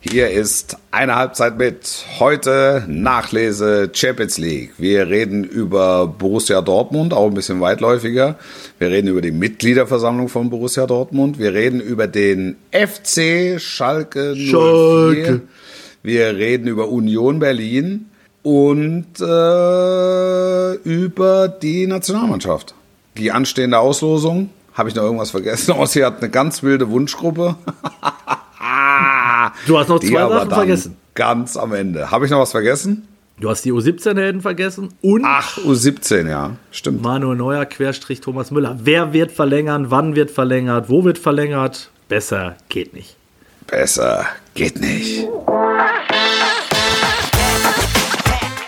Hier ist eine Halbzeit mit heute Nachlese Champions League. Wir reden über Borussia Dortmund, auch ein bisschen weitläufiger. Wir reden über die Mitgliederversammlung von Borussia Dortmund. Wir reden über den FC Schalke 04. Schalke. Wir reden über Union Berlin und äh, über die Nationalmannschaft. Die anstehende Auslosung. Habe ich noch irgendwas vergessen? Ossi hat eine ganz wilde Wunschgruppe. Du hast noch zwei Sachen vergessen. Ganz am Ende. Habe ich noch was vergessen? Du hast die U17-Helden vergessen und. Ach, U17, ja. Stimmt. Manuel Neuer, Querstrich Thomas Müller. Wer wird verlängern? Wann wird verlängert? Wo wird verlängert? Besser geht nicht. Besser geht nicht.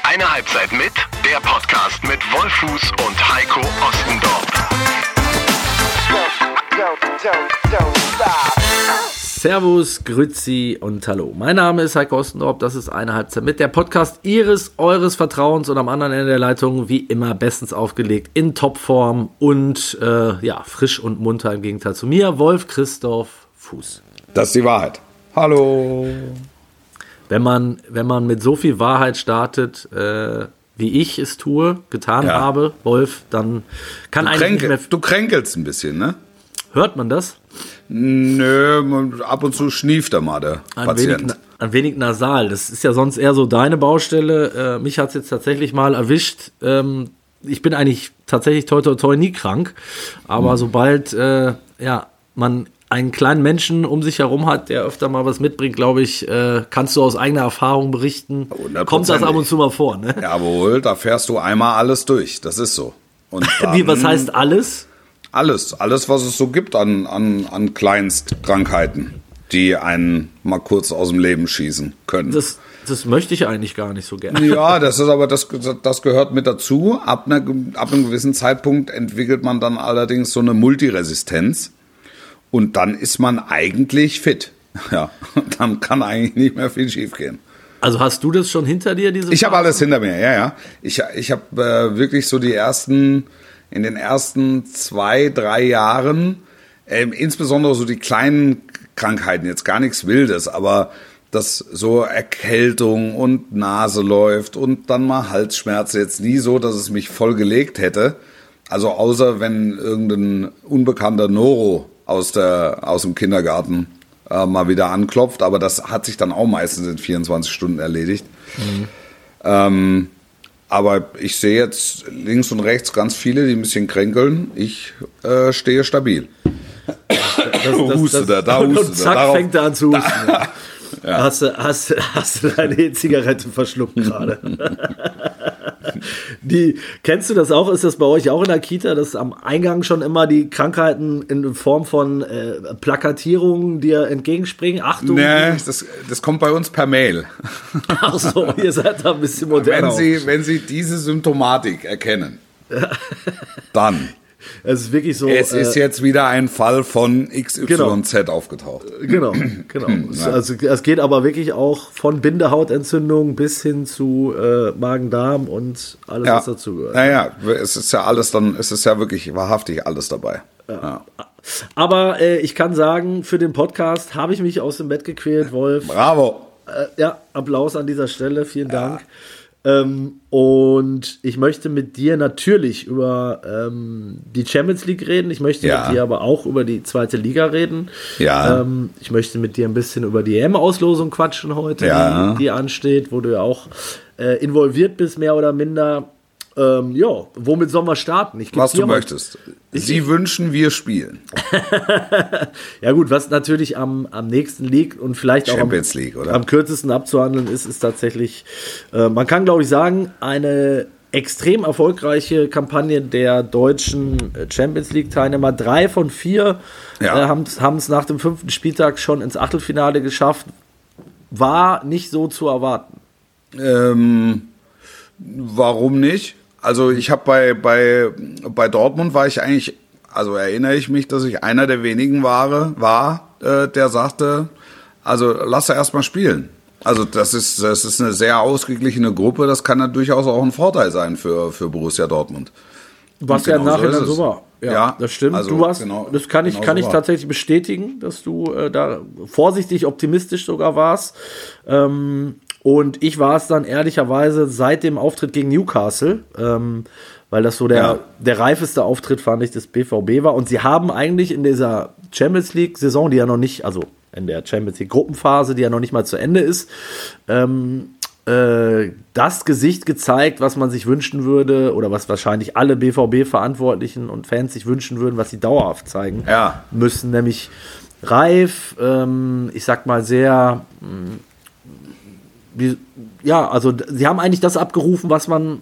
Eine Halbzeit mit, der Podcast mit Wolfuß und Heiko Ostendorf. Don't, don't, don't stop. Servus, Grüzi und Hallo. Mein Name ist Heiko Ostendorf, das ist eine Halbzeit mit der Podcast Ihres, Eures Vertrauens und am anderen Ende der Leitung wie immer bestens aufgelegt, in Topform und äh, ja, frisch und munter im Gegenteil zu mir, Wolf Christoph Fuß. Das ist die Wahrheit. Hallo. Wenn man, wenn man mit so viel Wahrheit startet, äh, wie ich es tue, getan ja. habe, Wolf, dann kann du eigentlich kränke, nicht mehr... Du kränkelst ein bisschen, ne? Hört man das? Nö, ab und zu schnieft er mal der ein Patient. Wenig, ein wenig nasal. Das ist ja sonst eher so deine Baustelle. Äh, mich hat es jetzt tatsächlich mal erwischt. Ähm, ich bin eigentlich tatsächlich toi toi toi nie krank. Aber mhm. sobald äh, ja, man einen kleinen Menschen um sich herum hat, der öfter mal was mitbringt, glaube ich, äh, kannst du aus eigener Erfahrung berichten. Kommt das ab und zu mal vor, ne? Jawohl, da fährst du einmal alles durch. Das ist so. Und Wie, was heißt alles? Alles, alles, was es so gibt an, an, an Kleinstkrankheiten, die einen mal kurz aus dem Leben schießen können. Das, das möchte ich eigentlich gar nicht so gerne. Ja, das ist aber, das, das gehört mit dazu. Ab, einer, ab einem gewissen Zeitpunkt entwickelt man dann allerdings so eine Multiresistenz und dann ist man eigentlich fit. Ja, dann kann eigentlich nicht mehr viel schiefgehen. Also hast du das schon hinter dir, diese Ich habe alles hinter mir, ja, ja. Ich, ich habe äh, wirklich so die ersten in den ersten zwei, drei Jahren, äh, insbesondere so die kleinen Krankheiten, jetzt gar nichts Wildes, aber dass so Erkältung und Nase läuft und dann mal Halsschmerzen, jetzt nie so, dass es mich voll gelegt hätte. Also außer wenn irgendein unbekannter Noro aus, der, aus dem Kindergarten äh, mal wieder anklopft, aber das hat sich dann auch meistens in 24 Stunden erledigt. Mhm. Ähm, aber ich sehe jetzt links und rechts ganz viele, die ein bisschen kränkeln. Ich äh, stehe stabil. Das, das, hustet er, da hustet und zack, Darauf, fängt er an zu husten. Da, ja. hast, du, hast, hast du deine Zigarette verschluckt gerade? die, kennst du das auch? Ist das bei euch auch in der Kita, dass am Eingang schon immer die Krankheiten in Form von äh, Plakatierungen dir entgegenspringen? Achtung! Nee, das, das kommt bei uns per Mail. Ach so, ihr seid da ein bisschen moderner. Wenn Sie, wenn Sie diese Symptomatik erkennen, dann es ist wirklich so. Es ist äh, jetzt wieder ein Fall von XYZ genau. aufgetaucht. Genau, genau. ja. Also es geht aber wirklich auch von Bindehautentzündung bis hin zu äh, Magen-Darm und alles, ja. was dazugehört. Naja, es ist ja alles dann, es ist ja wirklich wahrhaftig alles dabei. Ja. Aber äh, ich kann sagen, für den Podcast habe ich mich aus dem Bett gequält, Wolf. Bravo. Äh, ja, Applaus an dieser Stelle, vielen Dank. Ähm, und ich möchte mit dir natürlich über ähm, die Champions League reden. Ich möchte ja. mit dir aber auch über die zweite Liga reden. Ja. Ähm, ich möchte mit dir ein bisschen über die EM-Auslosung quatschen heute, ja. die, die, ansteht, wo du ja auch äh, involviert bist, mehr oder minder. Ähm, ja, womit sollen wir starten? was du möchtest. Sie ich, wünschen, wir spielen. ja gut, was natürlich am, am nächsten liegt und vielleicht Champions auch am, League, oder? am kürzesten abzuhandeln ist, ist tatsächlich, äh, man kann glaube ich sagen, eine extrem erfolgreiche Kampagne der deutschen äh, Champions League-Teilnehmer. Drei von vier ja. äh, haben es nach dem fünften Spieltag schon ins Achtelfinale geschafft. War nicht so zu erwarten. Ähm, warum nicht? Also ich habe bei, bei, bei Dortmund war ich eigentlich, also erinnere ich mich, dass ich einer der wenigen war, war äh, der sagte, also lass er erstmal spielen. Also das ist, das ist eine sehr ausgeglichene Gruppe, das kann ja durchaus auch ein Vorteil sein für, für Borussia Dortmund. Was Und ja genau nachher dann es. so war. Ja, das stimmt. also du warst, genau- das kann ich, genau kann so ich war. tatsächlich bestätigen, dass du äh, da vorsichtig optimistisch sogar warst. Ähm, und ich war es dann ehrlicherweise seit dem Auftritt gegen Newcastle, ähm, weil das so der, Ja. der reifeste Auftritt, fand ich, des BVB war. Und sie haben eigentlich in dieser Champions League-Saison, die ja noch nicht, also in der Champions League-Gruppenphase, die ja noch nicht mal zu Ende ist, ähm, äh, das Gesicht gezeigt, was man sich wünschen würde oder was wahrscheinlich alle BVB-Verantwortlichen und Fans sich wünschen würden, was sie dauerhaft zeigen Ja. müssen, nämlich reif, ähm, ich sag mal sehr, wie, ja, also sie haben eigentlich das abgerufen, was man,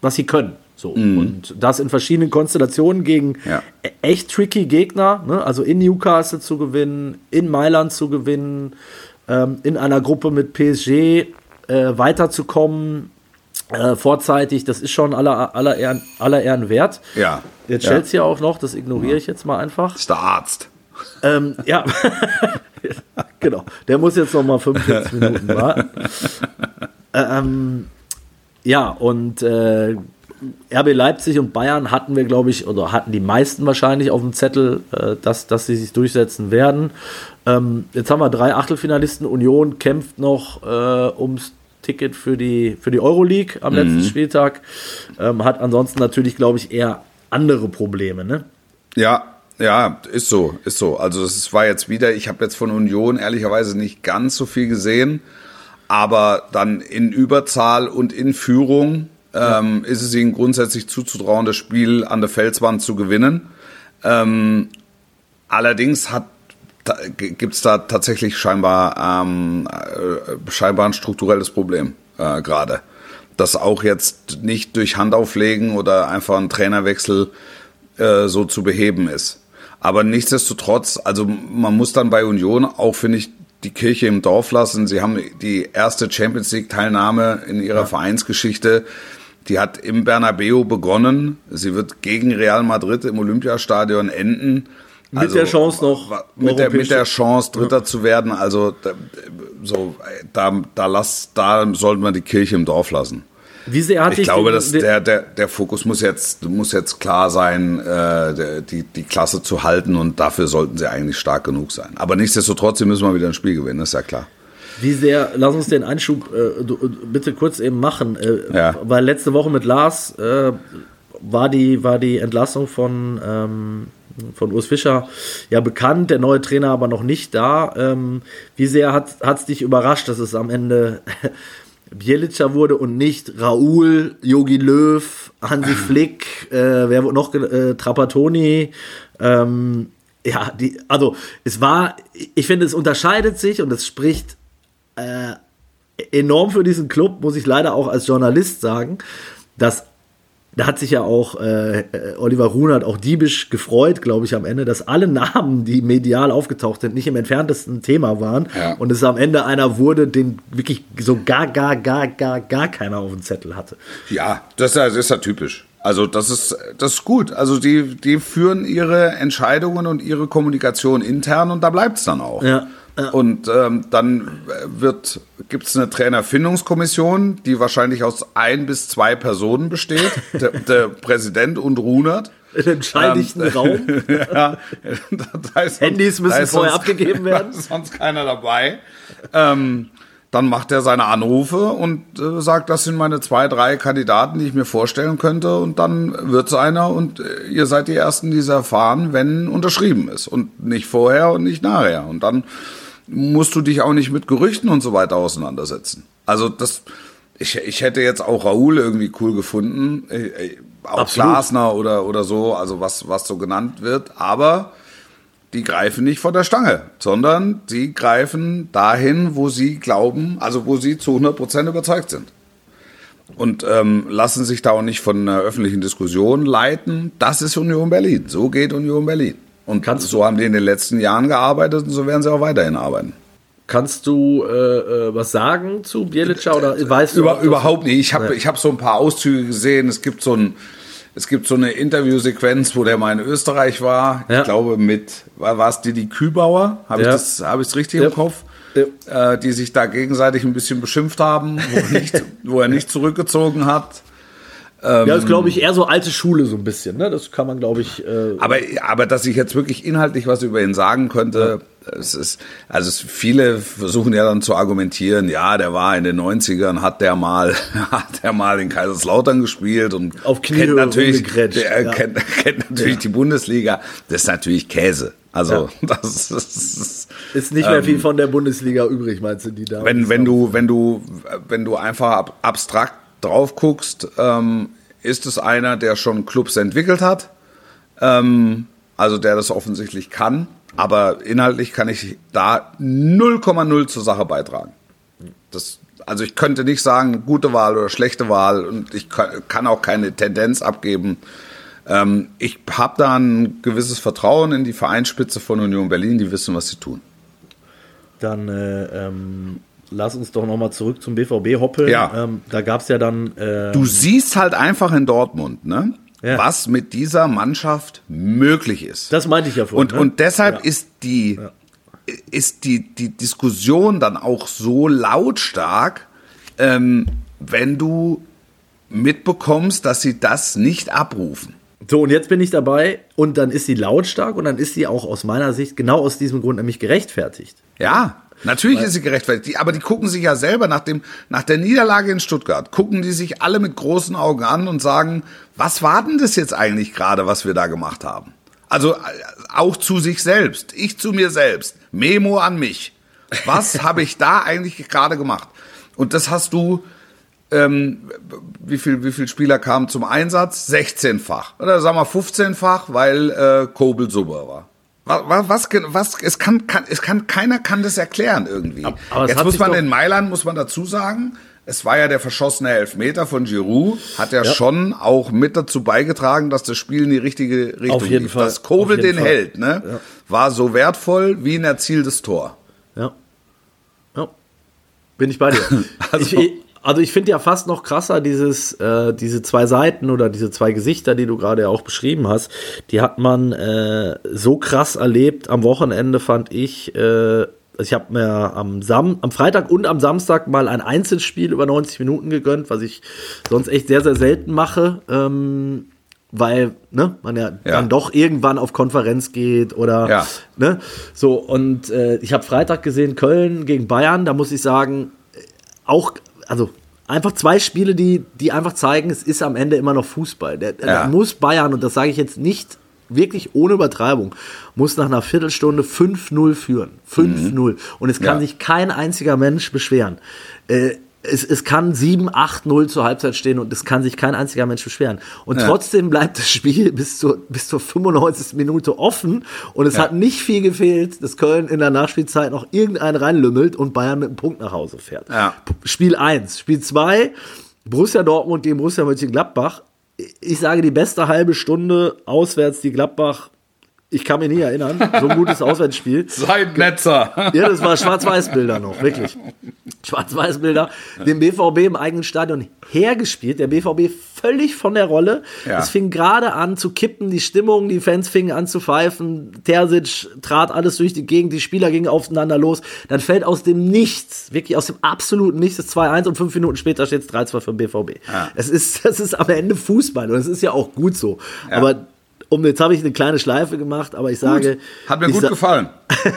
was sie können. So. Und das in verschiedenen Konstellationen gegen Ja. e- echt tricky Gegner, ne? also in Newcastle zu gewinnen, in Mailand zu gewinnen, ähm, in einer Gruppe mit PSG äh, weiterzukommen, äh, vorzeitig, das ist schon aller, aller, Ehren, aller Ehren wert. Ja. Jetzt ja. Chelsea auch noch, das ignoriere ich jetzt mal einfach. ist der Arzt. Ähm, ja, genau. Der muss jetzt noch mal 45 Minuten warten. ähm, ja, und äh, RB Leipzig und Bayern hatten wir, glaube ich, oder hatten die meisten wahrscheinlich auf dem Zettel, äh, dass, dass sie sich durchsetzen werden. Ähm, jetzt haben wir drei Achtelfinalisten. Union kämpft noch äh, ums Ticket für die, für die Euroleague am letzten Spieltag. Ähm, hat ansonsten natürlich, glaube ich, eher andere Probleme. Ne? Ja, ja, ist so, ist so. Also es war jetzt wieder, ich habe jetzt von Union ehrlicherweise nicht ganz so viel gesehen, aber dann in Überzahl und in Führung ähm, ist es ihnen grundsätzlich zuzutrauen, das Spiel an der Felswand zu gewinnen. Ähm, allerdings hat gibt es da tatsächlich scheinbar, ähm, äh, scheinbar ein strukturelles Problem äh, gerade. Das auch jetzt nicht durch Handauflegen oder einfach ein Trainerwechsel äh, so zu beheben ist. Aber nichtsdestotrotz, also man muss dann bei Union auch, finde ich, die Kirche im Dorf lassen. Sie haben die erste Champions League-Teilnahme in ihrer Vereinsgeschichte. Die hat im Bernabeu begonnen. Sie wird gegen Real Madrid im Olympiastadion enden. Mit der Chance noch mit der, mit der Chance Dritter zu werden. Also da, so da da lass da sollten wir die Kirche im Dorf lassen. Wie sehr hat Ich glaube, dass der, der, der Fokus muss jetzt, muss jetzt klar sein, äh, die, die Klasse zu halten und dafür sollten sie eigentlich stark genug sein. Aber nichtsdestotrotz, müssen mal wieder ein Spiel gewinnen, ist ja klar. Wie sehr, lass uns den Einschub äh, du, bitte kurz eben machen, äh, Ja. weil letzte Woche mit Lars äh, war, die, war die Entlassung von, ähm, von Urs Fischer ja bekannt, der neue Trainer aber noch nicht da. Ähm, wie sehr hat es dich überrascht, dass es am Ende Bielica wurde und nicht Raoul, Yogi Löw, Hansi Flick, äh, wer wurde noch, äh, Trapattoni, ähm, ja, die, also es war, ich finde, es unterscheidet sich und es spricht äh, enorm für diesen Club, muss ich leider auch als Journalist sagen, dass da hat sich ja auch äh, äh, Oliver Runert auch diebisch gefreut, glaube ich, am Ende, dass alle Namen, die medial aufgetaucht sind, nicht im entferntesten Thema waren Ja. und es am Ende einer wurde, den wirklich so gar, gar, gar, gar, gar keiner auf dem Zettel hatte. Ja, das ist ja, das ist ja typisch. Also das ist, das ist gut. Also die, die führen ihre Entscheidungen und ihre Kommunikation intern und da bleibt es dann auch. Ja, Und ähm, dann wird gibt es eine Trainerfindungskommission, die wahrscheinlich aus ein bis zwei Personen besteht, der, der Präsident und Runert. In entscheidigten Ähm, Raum. ja, da ist, Handys müssen da vorher sonst- abgegeben werden. Da ist sonst keiner dabei. Ähm, dann macht er seine Anrufe und äh, sagt, das sind meine zwei, drei Kandidaten, die ich mir vorstellen könnte. Und dann wird's einer und äh, ihr seid die Ersten, die es erfahren, wenn unterschrieben ist. Und nicht vorher und nicht nachher. Und dann musst du dich auch nicht mit Gerüchten und so weiter auseinandersetzen. Also das, ich, ich hätte jetzt auch Raoul irgendwie cool gefunden, äh, äh, auch Absolut. Glasner oder, oder so, also was, was so genannt wird, aber die greifen nicht von der Stange, sondern sie greifen dahin, wo sie glauben, also wo sie zu 100% überzeugt sind. Und ähm, lassen sich da auch nicht von einer öffentlichen Diskussion leiten. Das ist Union Berlin. So geht Union Berlin. Und Kannst so haben die in den letzten Jahren gearbeitet und so werden sie auch weiterhin arbeiten. Kannst du äh, äh, was sagen zu Bielica oder weißt du? Über, überhaupt nicht. Ich habe ich hab so ein paar Auszüge gesehen. Es gibt so ein, es gibt so eine Interviewsequenz, wo der mal in Österreich war. Ja. Ich glaube mit, war war es Didi Kübauer? Habe Ja. ich das, es richtig Ja. im Kopf? Ja. Äh, die sich da gegenseitig ein bisschen beschimpft haben, wo er nicht, wo er nicht zurückgezogen hat. ja, ist glaube ich eher so alte Schule so ein bisschen, ne? Das kann man glaube ich. Äh, Aber, aber dass ich jetzt wirklich inhaltlich was über ihn sagen könnte, es ist, also es, viele versuchen ja dann zu argumentieren, ja, der war in den 90ern, hat der mal, hat der mal in Kaiserslautern gespielt und Auf Kniehöhe kennt natürlich, der, ja. kennt, kennt natürlich die Bundesliga. Das ist natürlich Käse. Also, das ist, ist nicht mehr viel von der Bundesliga übrig, meinst du, die da? Ähm, wenn, wenn du, wenn du, wenn du einfach ab, abstrakt drauf guckst, ähm, ist es einer, der schon Clubs entwickelt hat, ähm, also der das offensichtlich kann, aber inhaltlich kann ich da 0,0 zur Sache beitragen. Das, also ich könnte nicht sagen, gute Wahl oder schlechte Wahl und ich kann, auch keine Tendenz abgeben. Ähm, ich habe da ein gewisses Vertrauen in die Vereinsspitze von Union Berlin, die wissen, was sie tun. Dann äh, ähm, lass uns doch nochmal zurück zum BVB hoppeln. Ja. Ähm, da gab es ja dann. Äh, Du siehst halt einfach in Dortmund, ne? Ja. was mit dieser Mannschaft möglich ist. das meinte ich ja vorhin. und, ne? und deshalb Ja. ist die ist die, die Diskussion dann auch so lautstark, ähm, wenn du mitbekommst, dass sie das nicht abrufen. So, und jetzt bin ich dabei und dann ist sie lautstark und dann ist sie auch aus meiner Sicht genau aus diesem Grund nämlich gerechtfertigt. Ja, natürlich ist sie gerechtfertigt. Die, aber die gucken sich ja selber nach, dem, nach der Niederlage in Stuttgart, gucken die sich alle mit großen Augen an und sagen, was war denn das jetzt eigentlich gerade, was wir da gemacht haben? Also äh, auch zu sich selbst, ich zu mir selbst, Memo an mich. Was habe ich da eigentlich gerade gemacht? Und das hast du, ähm, wie viel, wie viel Spieler kamen zum Einsatz? 16-fach. Oder sagen wir 15-fach, weil äh, Kobel super war. Was, was, was, es kann, kann, es kann, keiner kann das erklären irgendwie. aber Jetzt muss man in Mailand, muss man dazu sagen, es war ja der verschossene Elfmeter von Giroud, hat ja, schon auch mit dazu beigetragen, dass das Spiel in die richtige Richtung Auf jeden lief. Fall, Dass Kobel den Fall. hält, ne, war so wertvoll wie ein erzieltes Tor. Ja. Ja. Bin ich bei dir. Also- ich, also ich finde ja fast noch krasser dieses, äh, diese zwei Seiten oder diese zwei Gesichter, die du gerade ja auch beschrieben hast, die hat man äh, so krass erlebt am Wochenende, fand ich. Äh, ich habe mir am, Sam am Freitag und am Samstag mal ein Einzelspiel über 90 Minuten gegönnt, was ich sonst echt sehr, sehr selten mache. Ähm, weil ne, man ja, Ja. dann doch irgendwann auf Konferenz geht oder Ja. ne, so und äh, ich habe Freitag gesehen Köln gegen Bayern, da muss ich sagen, auch also einfach zwei Spiele, die die einfach zeigen, es ist am Ende immer noch Fußball. Der, Ja. Da muss Bayern und das sage ich jetzt nicht wirklich ohne Übertreibung, muss nach einer Viertelstunde 5-0 führen. 5-0. Und es kann Ja. sich kein einziger Mensch beschweren. Äh, es, es kann 7-8-0 zur Halbzeit stehen und es kann sich kein einziger Mensch beschweren. Und Ja. trotzdem bleibt das Spiel bis zur, bis zur 95. Minute offen und es Ja. hat nicht viel gefehlt, dass Köln in der Nachspielzeit noch irgendeinen reinlümmelt und Bayern mit einem Punkt nach Hause fährt. Ja. Spiel 1. Spiel 2, Borussia Dortmund gegen Borussia Mönchengladbach. Ich sage die beste halbe Stunde auswärts, die Gladbach. Ich kann mich nie erinnern. So ein gutes Auswärtsspiel. Seidnetzer. Ja, das war Schwarz-Weiß-Bilder noch, wirklich. Schwarz-Weiß-Bilder. Den BVB im eigenen Stadion hergespielt. Der BVB völlig von der Rolle. Ja. Es fing gerade an zu kippen, die Stimmung, die Fans fingen an zu pfeifen. Terzic trat alles durch die Gegend, die Spieler gingen aufeinander los. Dann fällt aus dem Nichts, wirklich aus dem absoluten Nichts, das 2-1 und fünf Minuten später steht es 3-2 für den BVB. Ja. Es ist, das ist am Ende Fußball und es ist ja auch gut so. Ja. Aber um, jetzt habe ich eine kleine Schleife gemacht, aber ich sage. Hat mir gut gefallen.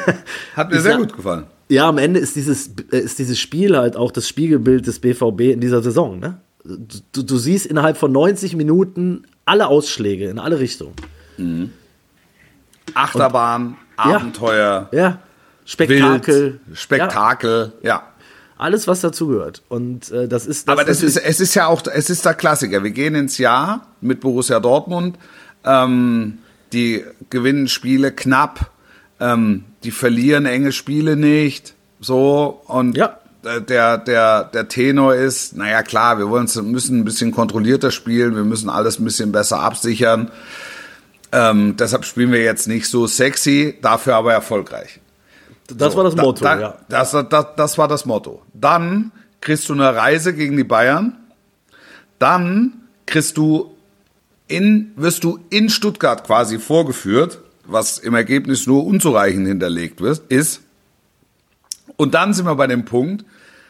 Hat mir sehr gut gefallen. ja, am Ende ist dieses, äh, ist dieses Spiel halt auch das Spiegelbild des BVB in dieser Saison. Ne? Du, du siehst innerhalb von 90 Minuten alle Ausschläge in alle Richtungen. Achterbahn, Ja. Abenteuer, Ja, Spektakel. Wild, Spektakel, ja. Ja, alles, was dazugehört. Und äh, das ist. Aber das ist, es ist ja auch, es ist der Klassiker. Wir gehen ins Jahr mit Borussia Dortmund. Ähm, die gewinnen Spiele knapp. Ähm, die verlieren enge Spiele nicht. So. Und Ja. äh, der, der, der Tenor ist, naja, klar, wir wollen, müssen ein bisschen kontrollierter spielen. Wir müssen alles ein bisschen besser absichern. Ähm, deshalb spielen wir jetzt nicht so sexy, dafür aber erfolgreich. das So, war das da- Motto, da, ja. Das, das, das war das Motto. Dann kriegst du eine Reise gegen die Bayern. Dann kriegst du in, wirst du in Stuttgart quasi vorgeführt, was im Ergebnis nur unzureichend hinterlegt wird, ist. Und dann sind wir bei dem Punkt,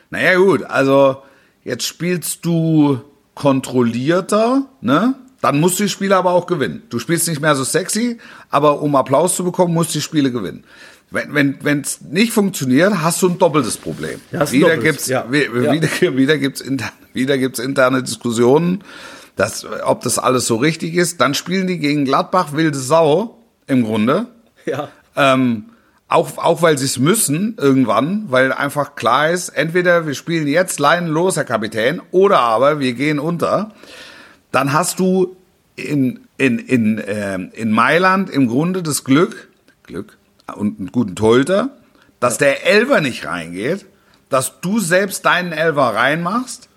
naja gut, also jetzt spielst du kontrollierter, ne? Dann musst du die Spiele aber auch gewinnen. Du spielst nicht mehr so sexy, aber um Applaus zu bekommen, musst du die Spiele gewinnen. Wenn wenn wenn's nicht funktioniert, hast du ein doppeltes Problem. Ja, wieder doppeltes, gibt's ja. wie- Ja. wieder wieder gibt's wieder gibt's interne Diskussionen, dass ob das alles so richtig ist. Dann spielen die gegen Gladbach wilde Sau im Grunde. Ja. Ähm, auch, auch weil sie es müssen irgendwann, weil einfach klar ist, entweder wir spielen jetzt Leinen los, Herr Kapitän, oder aber wir gehen unter. Dann hast du in, in, in, ähm, in Mailand im Grunde das Glück, Glück und einen guten Torhüter, dass der Elver nicht reingeht, dass du selbst deinen Elver reinmachst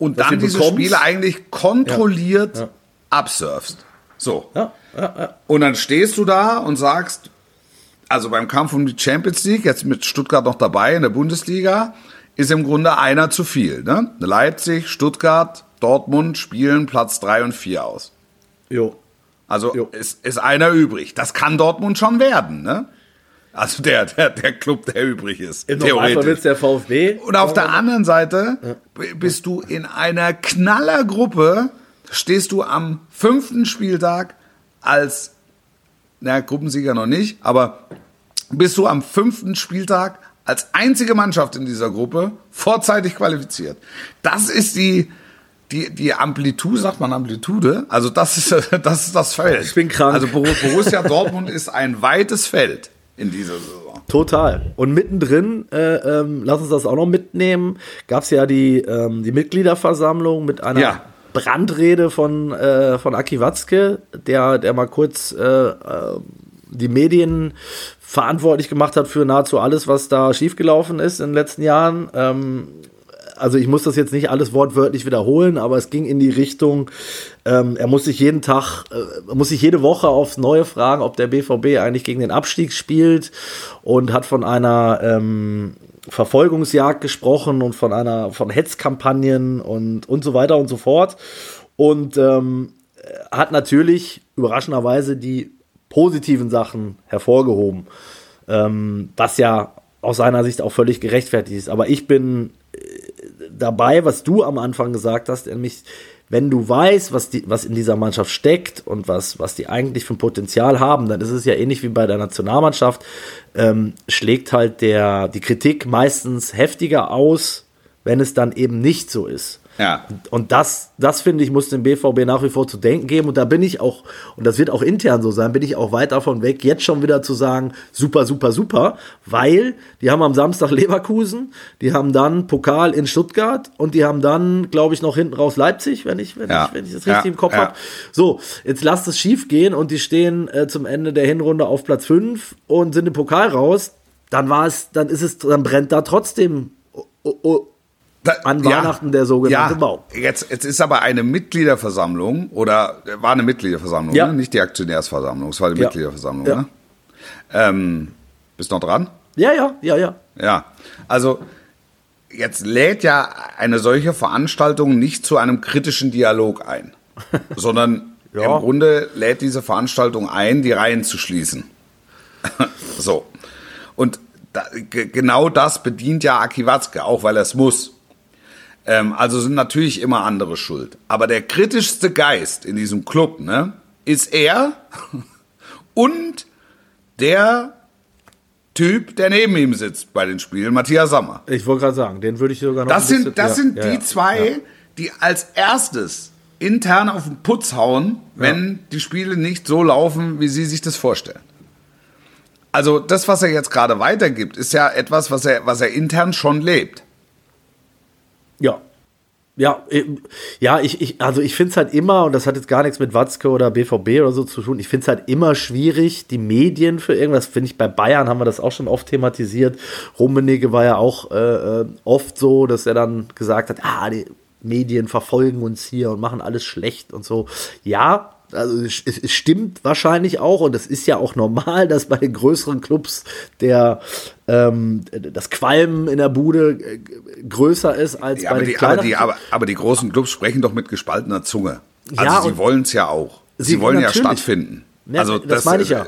und dann diese bekommst. Spiele eigentlich kontrolliert Ja. absurfst. So. Ja, ja, ja. Und dann stehst du da und sagst, also beim Kampf um die Champions League, jetzt mit Stuttgart noch dabei in der Bundesliga, ist im Grunde einer zu viel. Ne? Leipzig, Stuttgart, Dortmund spielen Platz drei und vier aus. Jo. Also Jo. ist, ist einer übrig. Das kann Dortmund schon werden. Ne? Also der, der, der Club, der übrig ist. Im Normalfall wird der VfB. Und auf der anderen Seite bist du in einer Knallergruppe, stehst du am fünften Spieltag als, na, Gruppensieger noch nicht, aber bist du am fünften Spieltag als einzige Mannschaft in dieser Gruppe vorzeitig qualifiziert. Das ist die, die, die Amplitude, sagt man Amplitude? Also das ist, das ist das Feld. Ich bin krank. Also Bor- Borussia Dortmund ist ein weites Feld in dieser Saison. Total. Und mittendrin, äh, ähm, lass uns das auch noch mitnehmen, gab es ja die, ähm, die Mitgliederversammlung mit einer Ja. Brandrede von, äh, von Aki Watzke, der, der mal kurz äh, äh, die Medien verantwortlich gemacht hat für nahezu alles, was da schiefgelaufen ist in den letzten Jahren. Ähm, also ich muss das jetzt nicht alles wortwörtlich wiederholen, aber es ging in die Richtung, ähm, er muss sich jeden Tag, äh, muss sich jede Woche aufs Neue fragen, ob der BVB eigentlich gegen den Abstieg spielt und hat von einer ähm, Verfolgungsjagd gesprochen und von einer von Hetzkampagnen und und so weiter und so fort und ähm, hat natürlich überraschenderweise die positiven Sachen hervorgehoben, ähm, was ja aus seiner Sicht auch völlig gerechtfertigt ist. Aber ich bin dabei, was du am Anfang gesagt hast, nämlich wenn du weißt, was, die, was in dieser Mannschaft steckt und was, was die eigentlich für ein Potenzial haben, dann ist es ja ähnlich wie bei der Nationalmannschaft, ähm, schlägt halt der, die Kritik meistens heftiger aus, wenn es dann eben nicht so ist. Ja. Und das, das finde ich, muss dem BVB nach wie vor zu denken geben. Und da bin ich auch, und das wird auch intern so sein, bin ich auch weit davon weg, jetzt schon wieder zu sagen, super, super, super, weil die haben am Samstag Leverkusen, die haben dann Pokal in Stuttgart und die haben dann, glaube ich, noch hinten raus Leipzig, wenn ich, wenn Ja. ich, wenn ich das richtig Ja. im Kopf Ja. habe. So, jetzt lasst es schief gehen und die stehen äh, zum Ende der Hinrunde auf Platz 5 und sind im Pokal raus. Dann war es, dann ist es, dann brennt da trotzdem Da, An Weihnachten der sogenannte Baum. Jetzt, jetzt ist aber eine Mitgliederversammlung oder äh, war eine Mitgliederversammlung, Ja. ne? nicht die Aktionärsversammlung, es war die Ja. Mitgliederversammlung. Ja. Ne? Ähm, bist noch dran? Ja, ja, ja, ja. Ja. Also jetzt lädt ja eine solche Veranstaltung nicht zu einem kritischen Dialog ein, sondern Ja. im Grunde lädt diese Veranstaltung ein, die Reihen zu schließen. so. Und da, ge- genau das bedient ja Aki Watzke, auch weil er es muss. Ähm, also sind natürlich immer andere schuld. Aber der kritischste Geist in diesem Club, ne, ist er und der Typ, der neben ihm sitzt bei den Spielen, Matthias Sammer. Ich wollte gerade sagen, den würde ich sogar noch Das sind, bisschen- das ja, sind ja, die zwei, Ja. die als erstes intern auf den Putz hauen, wenn die Spiele nicht so laufen, wie sie sich das vorstellen. Also das, was er jetzt gerade weitergibt, ist ja etwas, was er, was er intern schon lebt. Ja. Ja, ja, ich, ich, also ich finde es halt immer, und das hat jetzt gar nichts mit Watzke oder BVB oder so zu tun, ich finde es halt immer schwierig, die Medien für irgendwas, finde ich, bei Bayern haben wir das auch schon oft thematisiert. Rummenigge war ja auch äh, äh, oft so, dass er dann gesagt hat, ah, die Medien verfolgen uns hier und machen alles schlecht und so. Ja, also es, es stimmt wahrscheinlich auch und es ist ja auch normal, dass bei den größeren Clubs der ähm, das Qualmen in der Bude äh, größer ist als Ja, bei den die, aber, die, aber, aber die großen Clubs sprechen doch mit gespaltener Zunge. Also Ja, sie wollen es ja auch. Sie, Sie- wollen ja stattfinden. Ja, also das meine ich ja. äh,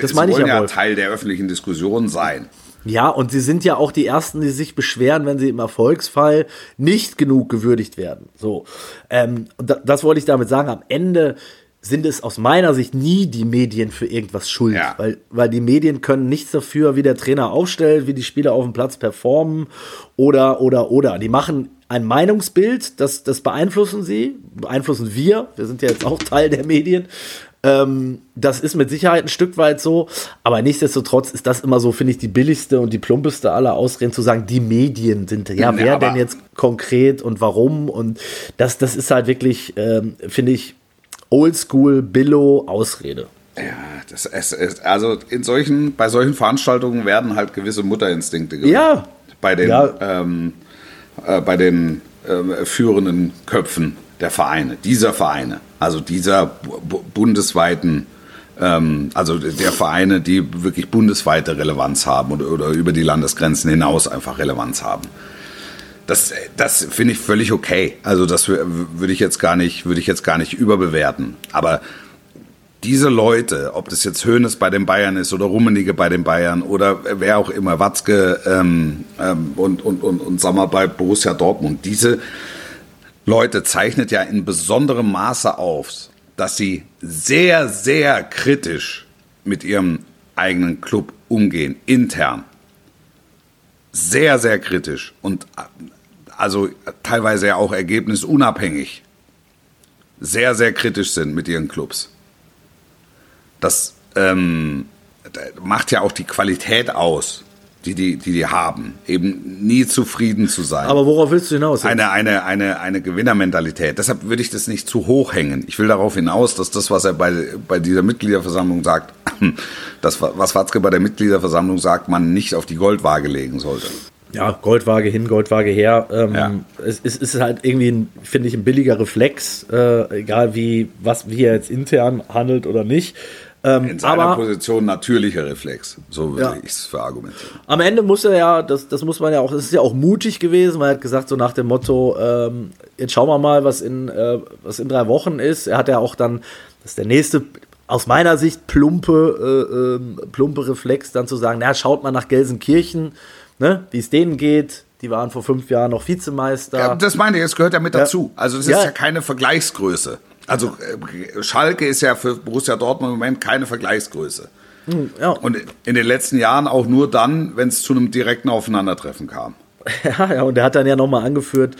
Das sie meine ich wollen ja, ja. Teil der öffentlichen Diskussion sein. Ja, und sie sind ja auch die Ersten, die sich beschweren, wenn sie im Erfolgsfall nicht genug gewürdigt werden. So, ähm, das wollte ich damit sagen. Am Ende sind es aus meiner Sicht nie die Medien für irgendwas schuld, Ja. weil, weil die Medien können nichts dafür, wie der Trainer aufstellt, wie die Spieler auf dem Platz performen oder, oder, oder. Die machen ein Meinungsbild, das, das beeinflussen sie, beeinflussen wir, wir sind ja jetzt auch Teil der Medien. Ähm, das ist mit Sicherheit ein Stück weit so, aber nichtsdestotrotz ist das immer so, finde ich, die billigste und die plumpeste aller Ausreden zu sagen, die Medien sind, ja, Ja, wer denn jetzt konkret und warum und das, das ist halt wirklich, ähm, finde ich, Oldschool, Billo, Ausrede. Ja, das es, es, also in solchen, bei solchen Veranstaltungen werden halt gewisse Mutterinstinkte geweckt. Ja. Bei den, Ja. ähm, äh, bei den ähm, führenden Köpfen der Vereine, dieser Vereine, also dieser bu bu bundesweiten, ähm, also der Vereine, die wirklich bundesweite Relevanz haben oder, oder über die Landesgrenzen hinaus einfach Relevanz haben. Das, das finde ich völlig okay. Also das wür- würde ich jetzt gar nicht, würde ich jetzt gar nicht überbewerten. Aber diese Leute, ob das jetzt Hoeneß bei den Bayern ist oder Rummenigge bei den Bayern oder wer auch immer, Watzke ähm, ähm, und, und, und, und wir bei Borussia Dortmund, diese Leute zeichnet ja in besonderem Maße auf, dass sie sehr, sehr kritisch mit ihrem eigenen Club umgehen, intern. Sehr, sehr kritisch und also teilweise ja auch ergebnisunabhängig sehr, sehr kritisch sind mit ihren Clubs. Das ähm, macht ja auch die Qualität aus, die die, die die haben. Eben nie zufrieden zu sein. Aber worauf willst du hinaus? eine, eine, eine, eine Gewinnermentalität. Deshalb würde ich das nicht zu hoch hängen. Ich will darauf hinaus, dass das, was er bei, bei dieser Mitgliederversammlung sagt, das, was Watzke bei der Mitgliederversammlung sagt, man nicht auf die Goldwaage legen sollte. Ja, Goldwaage hin, Goldwaage her. Ähm, Ja. es, es ist halt irgendwie, finde ich, ein billiger Reflex, äh, egal wie, was, wie er jetzt intern handelt oder nicht. Ähm, In seiner aber Position natürlicher Reflex. So würde Ja. ich es verargumentieren. am Ende muss er ja, das, das muss man ja auch, es ist ja auch mutig gewesen, weil er hat gesagt, so nach dem Motto, ähm, jetzt schauen wir mal, was in, äh, was in drei Wochen ist. Er hat ja auch dann, das ist der nächste, aus meiner Sicht plumpe, äh, ähm, plumpe Reflex, dann zu sagen, na, schaut mal nach Gelsenkirchen, ne, wie es denen geht. Die waren vor fünf Jahren noch Vizemeister. Ja, das meine ich, es gehört ja mit Ja. dazu. Also es ist Ja. ja keine Vergleichsgröße. Also äh, Schalke ist ja für Borussia Dortmund im Moment keine Vergleichsgröße. ja, Und in den letzten Jahren auch nur dann, wenn es zu einem direkten Aufeinandertreffen kam. Ja, ja, und er hat dann ja nochmal angeführt,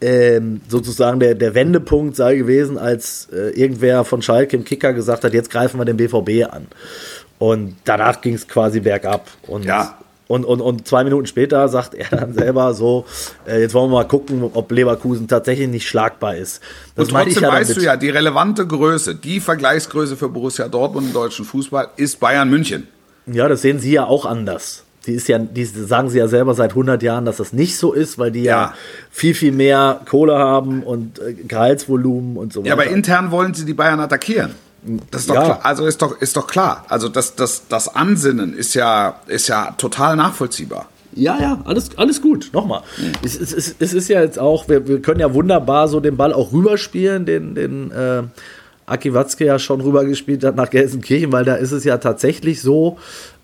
ähm, sozusagen der, der Wendepunkt sei gewesen, als äh, irgendwer von Schalke im Kicker gesagt hat, jetzt greifen wir den BVB an. Und danach ging es quasi bergab. Und, Ja. Und, und, und zwei Minuten später sagt er dann selber so, äh, jetzt wollen wir mal gucken, ob Leverkusen tatsächlich nicht schlagbar ist. Das Und trotzdem ja weißt du ja, die relevante Größe, die Vergleichsgröße für Borussia Dortmund im deutschen Fußball ist Bayern München. Ja, das sehen sie ja auch anders. Die ist ja, die sagen sie ja selber seit 100 Jahren, dass das nicht so ist, weil die ja, Ja. viel, viel mehr Kohle haben und äh, Gehaltsvolumen und so weiter. Ja, aber intern wollen sie die Bayern attackieren. Das ist doch Ja. klar. Also ist doch, ist doch klar. Also das, das, das Ansinnen ist ja, ist ja total nachvollziehbar. Ja, ja, alles, alles gut. Nochmal. Es, es, es, es ist ja jetzt auch, wir, wir können ja wunderbar so den Ball auch rüberspielen, den, den äh, Aki Watzke ja schon rübergespielt hat nach Gelsenkirchen, weil da ist es ja tatsächlich so,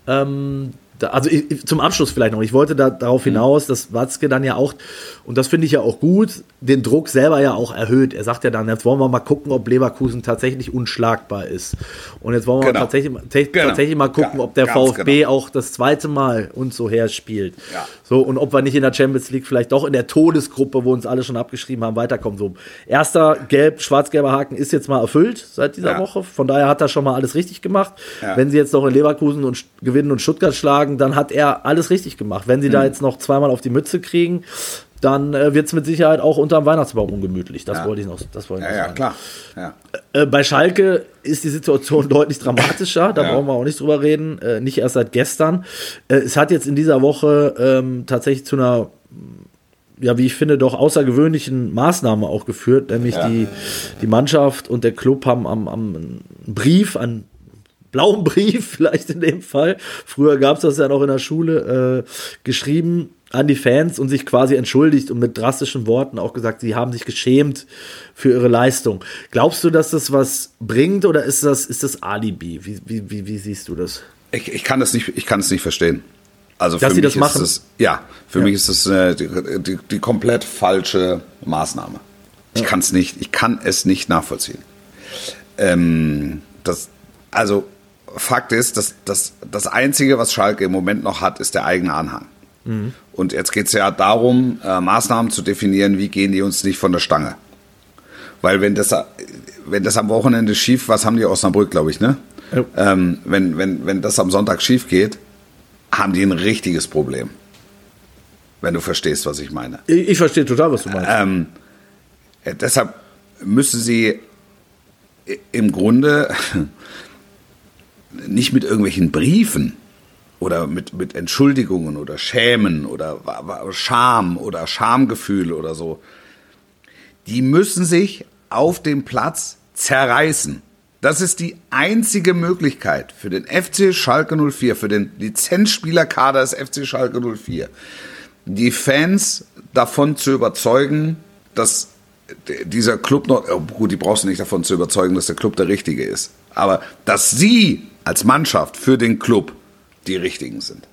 ähm, also ich, zum Abschluss vielleicht noch, ich wollte da darauf hinaus, dass Watzke dann ja auch, und das finde ich ja auch gut, den Druck selber ja auch erhöht. Er sagt ja dann, jetzt wollen wir mal gucken, ob Leverkusen tatsächlich unschlagbar ist. Und jetzt wollen wir Genau. tatsächlich, Genau. tatsächlich mal gucken, ob der ganz VfB genau. auch das zweite Mal und so her spielt. Ja. So, und ob wir nicht in der Champions League vielleicht doch in der Todesgruppe, wo uns alle schon abgeschrieben haben, weiterkommen. So, erster gelb, schwarz-gelber Haken ist jetzt mal erfüllt seit dieser Ja. Woche. Von daher hat er schon mal alles richtig gemacht. Ja. Wenn sie jetzt noch in Leverkusen und gewinnen und Stuttgart schlagen, dann hat er alles richtig gemacht. Wenn sie Mhm. da jetzt noch zweimal auf die Mütze kriegen, dann äh, wird es mit Sicherheit auch unterm Weihnachtsbaum ungemütlich. Das Ja. wollte ich noch, das wollte ich Ja, ja, sagen. klar. Ja. Äh, bei Schalke ist die Situation deutlich dramatischer, da brauchen wir auch nicht drüber reden, äh, nicht erst seit gestern. Äh, es hat jetzt in dieser Woche ähm, tatsächlich zu einer, ja, wie ich finde, doch außergewöhnlichen Maßnahme auch geführt, nämlich die, die Mannschaft und der Club haben am, am einen Brief, einen blauen Brief vielleicht in dem Fall, früher gab es das ja noch in der Schule, äh, geschrieben an die Fans und sich quasi entschuldigt und mit drastischen Worten auch gesagt, sie haben sich geschämt für ihre Leistung. Glaubst du, dass das was bringt oder ist das, ist das Alibi? Wie, wie, wie, wie siehst du das? Ich, ich kann das nicht, ich kann es nicht verstehen. Also Dass für sie mich das machen? Ist das, ja, für Ja. mich ist das äh, die, die, die komplett falsche Maßnahme. Ich kann es nicht, ich kann es nicht nachvollziehen. Ähm, das, also Fakt ist, dass das, das Einzige, was Schalke im Moment noch hat, ist der eigene Anhang. Mhm. Und jetzt geht es ja darum, äh, Maßnahmen zu definieren, wie gehen die uns nicht von der Stange. Weil wenn das, wenn das am Wochenende schief, was haben die Osnabrück, glaube ich, ne? Ja. Ähm, wenn, wenn, wenn das am Sonntag schief geht, haben die ein richtiges Problem. Wenn du verstehst, was ich meine. Ich, ich verstehe total, was du meinst. Ähm, äh, deshalb müssen sie im Grunde nicht mit irgendwelchen Briefen oder mit, mit Entschuldigungen oder Schämen oder Scham oder Schamgefühl oder so. Die müssen sich auf dem Platz zerreißen. Das ist die einzige Möglichkeit für den FC Schalke 04, für den Lizenzspielerkader des FC Schalke 04, die Fans davon zu überzeugen, dass dieser Club noch, oh gut, die brauchst du nicht davon zu überzeugen, dass der Club der richtige ist, aber dass sie als Mannschaft für den Club die richtigen sind.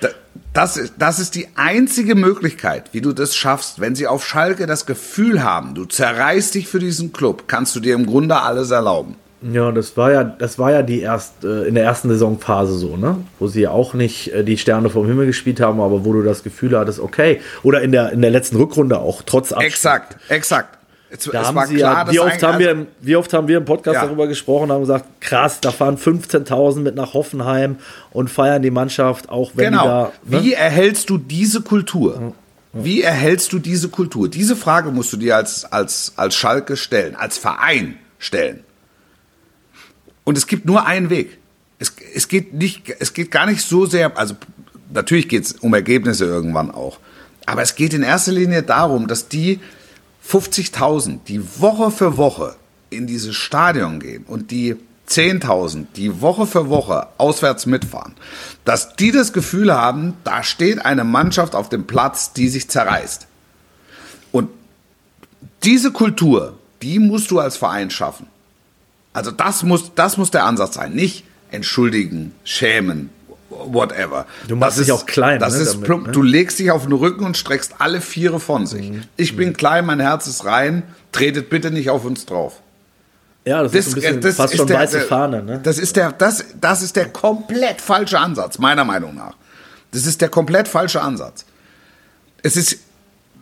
Da- Das, ist- das ist die einzige Möglichkeit, wie du das schaffst. Wenn sie auf Schalke das Gefühl haben, du zerreißt dich für diesen Club, kannst du dir im Grunde alles erlauben. Ja, das war ja, das war ja die erst, äh, in der ersten Saisonphase so, ne? Wo sie auch nicht äh, die Sterne vom Himmel gespielt haben, aber wo du das Gefühl hattest, okay. Oder in der, in der letzten Rückrunde auch, trotz Abstieg. Exakt, exakt. Es, Da es haben sie klar, ja, wie oft, haben wir, im- wie oft haben wir im Podcast Ja. darüber gesprochen, haben gesagt, krass, da fahren 15.000 mit nach Hoffenheim und feiern die Mannschaft, auch wenn Genau. da. Ne? Wie erhältst du diese Kultur? Wie erhältst du diese Kultur? Diese Frage musst du dir als, als, als Schalke stellen, als Verein stellen. Und es gibt nur einen Weg. Es, es, geht nicht, es geht gar nicht so sehr, also natürlich geht es um Ergebnisse irgendwann auch. Aber es geht in erster Linie darum, dass die 50.000, die Woche für Woche in dieses Stadion gehen und die 10.000, die Woche für Woche auswärts mitfahren, dass die das Gefühl haben, da steht eine Mannschaft auf dem Platz, die sich zerreißt. Und diese Kultur, die musst du als Verein schaffen. Also das muss, das muss der Ansatz sein. Nicht entschuldigen, schämen, whatever. Du machst das dich ist, auch klein, Das ne, ist damit, plump. ne? Du legst dich auf den Rücken und streckst alle Viere von sich. Mhm. Ich bin klein, mein Herz ist rein. Tretet bitte nicht auf uns drauf. Ja, das, ist so ein bisschen das fast ist schon der- weiße Fahne, ne? Das ist der, das, das ist der komplett falsche Ansatz, meiner Meinung nach. Das ist der komplett falsche Ansatz. Es ist,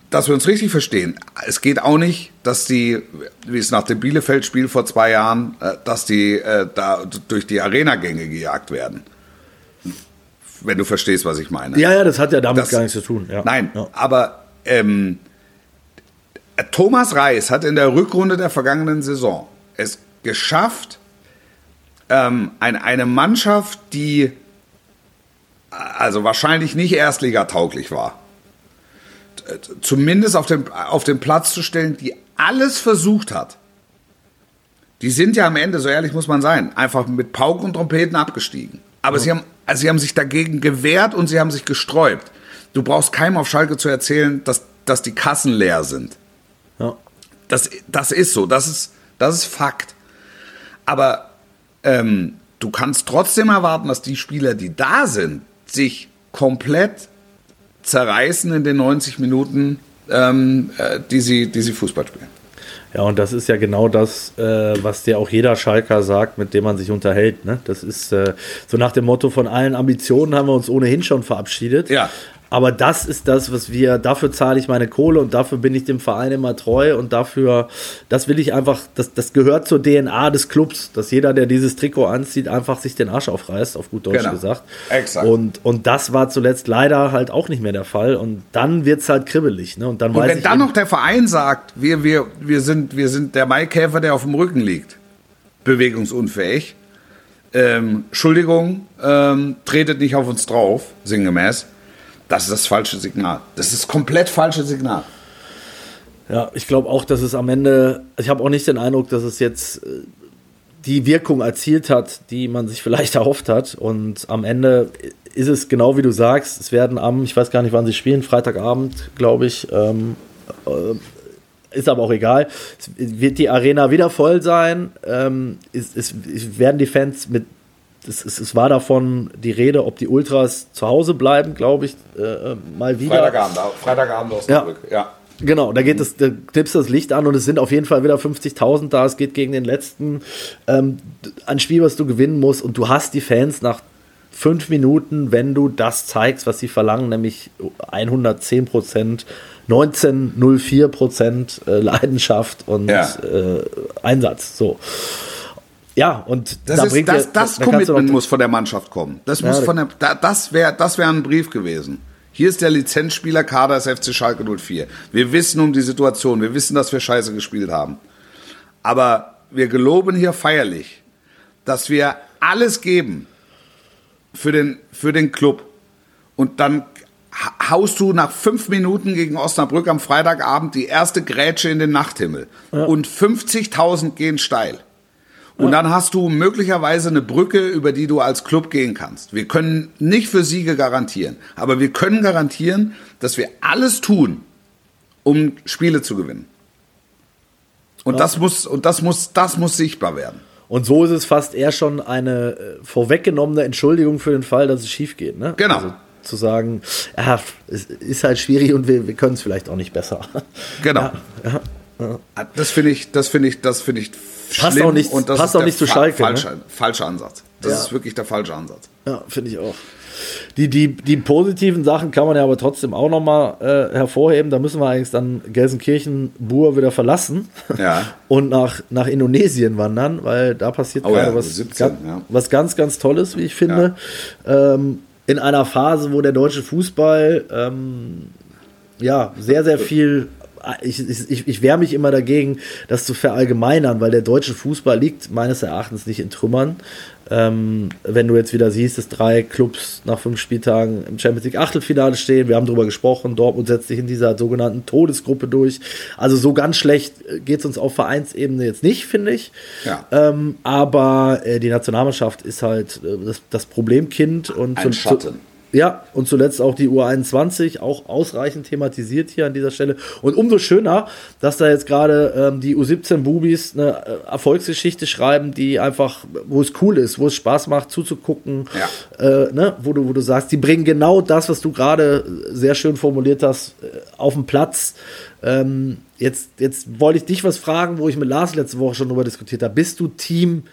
dass wir uns richtig verstehen, es geht auch nicht, dass die, wie es nach dem Bielefeld-Spiel vor zwei Jahren, äh, dass die äh, da durch die Arena-Gänge gejagt werden. Wenn du verstehst, was ich meine. Ja, ja, das hat ja damit Das- gar nichts zu tun. Ja. Nein, Ja. aber ähm, Thomas Reis hat in der Rückrunde der vergangenen Saison es geschafft, ähm, ein, eine Mannschaft, die also wahrscheinlich nicht erstligatauglich war, t- zumindest auf den, auf den Platz zu stellen, die alles versucht hat. Die sind ja am Ende, so ehrlich muss man sein, einfach mit Pauken und Trompeten abgestiegen. Aber sie, haben, also sie haben sich dagegen gewehrt und sie haben sich gesträubt. Du brauchst keinem auf Schalke zu erzählen, dass, dass die Kassen leer sind. Ja. Das, das ist so, das ist, das ist Fakt. Aber ähm, du kannst trotzdem erwarten, dass die Spieler, die da sind, sich komplett zerreißen in den 90 Minuten, ähm, äh, die, sie, die sie Fußball spielen. Ja, und das ist ja genau das, äh, was dir auch jeder Schalker sagt, mit dem man sich unterhält. Ne? Das ist äh, so nach dem Motto, von allen Ambitionen haben wir uns ohnehin schon verabschiedet. Ja. Aber das ist das, was wir, dafür zahle ich meine Kohle und dafür bin ich dem Verein immer treu und dafür, das will ich einfach, das, das gehört zur DNA des Clubs, dass jeder, der dieses Trikot anzieht, einfach sich den Arsch aufreißt, auf gut Deutsch Genau. gesagt. Exakt. Und, und das war zuletzt leider halt auch nicht mehr der Fall und dann wird es halt kribbelig. Ne? Und dann Und wenn dann noch der Verein sagt, wir, wir, wir, sind, wir sind der Maikäfer, der auf dem Rücken liegt, bewegungsunfähig, ähm, Entschuldigung, ähm, tretet nicht auf uns drauf, sinngemäß, das ist das falsche Signal. Das ist komplett falsche Signal. Ja, ich glaube auch, dass es am Ende, ich habe auch nicht den Eindruck, dass es jetzt äh, die Wirkung erzielt hat, die man sich vielleicht erhofft hat. Und am Ende ist es genau wie du sagst, es werden am, ich weiß gar nicht, wann sie spielen, Freitagabend, glaube ich, ähm, äh, ist aber auch egal. Es wird die Arena wieder voll sein. Ähm, es, es, werden die Fans mit es, es, es war davon die Rede, ob die Ultras zu Hause bleiben, glaube ich, äh, mal wieder. Freitagabend, Freitagabend Osnabrück, ja. ja. Genau, da geht es, da tippst das Licht an und es sind auf jeden Fall wieder 50.000 da. Es geht gegen den letzten. Ähm, ein Spiel, was du gewinnen musst und du hast die Fans nach fünf Minuten, wenn du das zeigst, was sie verlangen, nämlich 110 Prozent, 1904 Prozent äh, Leidenschaft und ja. äh, Einsatz. So. Ja, und das, da ist, das, das da Commitment muss von der Mannschaft kommen. Das muss ja, von der, das wäre, das wäre ein Brief gewesen. Hier ist der Lizenzspielerkader des FC Schalke 04. Wir wissen um die Situation. Wir wissen, dass wir Scheiße gespielt haben. Aber wir geloben hier feierlich, dass wir alles geben für den, für den Club. Und dann haust du nach fünf Minuten gegen Osnabrück am Freitagabend die erste Grätsche in den Nachthimmel. Ja. Und 50.000 gehen steil. Und dann hast du möglicherweise eine Brücke, über die du als Club gehen kannst. Wir können nicht für Siege garantieren, aber wir können garantieren, dass wir alles tun, um Spiele zu gewinnen. Und das muss, und das muss, das muss sichtbar werden. Und so ist es fast eher schon eine äh, vorweggenommene Entschuldigung für den Fall, dass es schief geht. Ne? Genau. Also zu sagen, ja, es ist halt schwierig und wir, wir können es vielleicht auch nicht besser. Genau. Ja, ja, das finde ich, das finde ich, das finde ich passt auch nicht, und das passt auch nicht zu Schalke. Falsche, ne? falscher Ansatz. Das ja. ist wirklich der falsche Ansatz. Ja, finde ich auch. Die, die, die positiven Sachen kann man ja aber trotzdem auch nochmal äh, hervorheben. Da müssen wir eigentlich dann Gelsenkirchen, Bur wieder verlassen ja. und nach, nach Indonesien wandern, weil da passiert oh, gerade ja, was, 17, ganz, ja. was ganz, ganz Tolles, wie ich finde. Ähm, in einer Phase, wo der deutsche Fußball ähm, ja sehr, sehr viel ich, ich, ich wehre mich immer dagegen, das zu verallgemeinern, weil der deutsche Fußball liegt meines Erachtens nicht in Trümmern. Ähm, wenn du jetzt wieder siehst, dass drei Clubs nach fünf Spieltagen im Champions League Achtelfinale stehen, wir haben darüber gesprochen, Dortmund setzt sich in dieser sogenannten Todesgruppe durch. Also so ganz schlecht geht es uns auf Vereinsebene jetzt nicht, finde ich. Ja. Ähm, aber äh, die Nationalmannschaft ist halt äh, das, das Problemkind und Ein zu, Schatten. Ja, und zuletzt auch die U21, auch ausreichend thematisiert hier an dieser Stelle. Und umso schöner, dass da jetzt gerade ähm, die U17-Bubis eine äh, Erfolgsgeschichte schreiben, die einfach, wo es cool ist, wo es Spaß macht zuzugucken, ja. äh, ne? wo, du, wo du sagst, die bringen genau das, was du gerade sehr schön formuliert hast, äh, auf den Platz. Ähm, jetzt, jetzt wollte ich dich was fragen, wo ich mit Lars letzte Woche schon drüber diskutiert habe. Bist du Team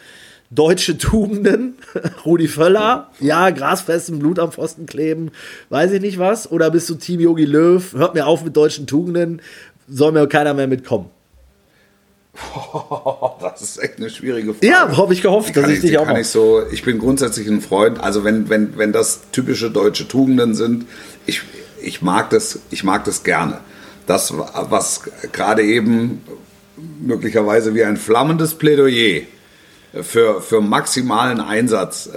deutsche Tugenden, Rudi Völler, ja, grasfesten Blut am Pfosten kleben, weiß ich nicht was, oder bist du Team Yogi Löw, hört mir auf mit deutschen Tugenden, soll mir keiner mehr mitkommen? das ist echt eine schwierige Frage. Ja, habe ich gehofft, dass ich, ich dich auch kann ich so, ich bin grundsätzlich ein Freund, also wenn, wenn, wenn das typische deutsche Tugenden sind, ich, ich, mag das, ich mag das gerne. Das, was gerade eben möglicherweise wie ein flammendes Plädoyer für, für maximalen Einsatz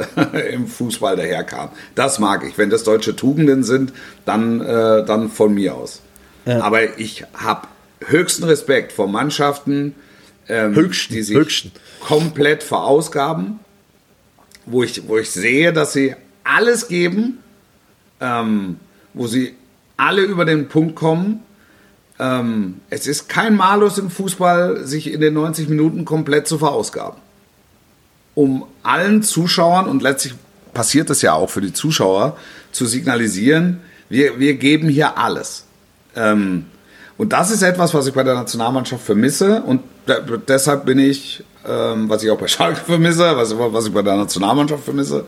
im Fußball daherkam. Das mag ich. Wenn das deutsche Tugenden sind, dann, äh, dann von mir aus. Ja. Aber ich habe höchsten Respekt vor Mannschaften, ähm, höchsten, die sich höchsten. komplett verausgaben, wo ich, wo ich sehe, dass sie alles geben, ähm, wo sie alle über den Punkt kommen. Ähm, es ist kein Malus im Fußball, sich in den 90 Minuten komplett zu verausgaben um allen Zuschauern und letztlich passiert das ja auch für die Zuschauer zu signalisieren, wir, wir geben hier alles. Ähm, und das ist etwas, was ich bei der Nationalmannschaft vermisse. Und deshalb bin ich, ähm, was ich auch bei Schalke vermisse, was, was ich bei der Nationalmannschaft vermisse.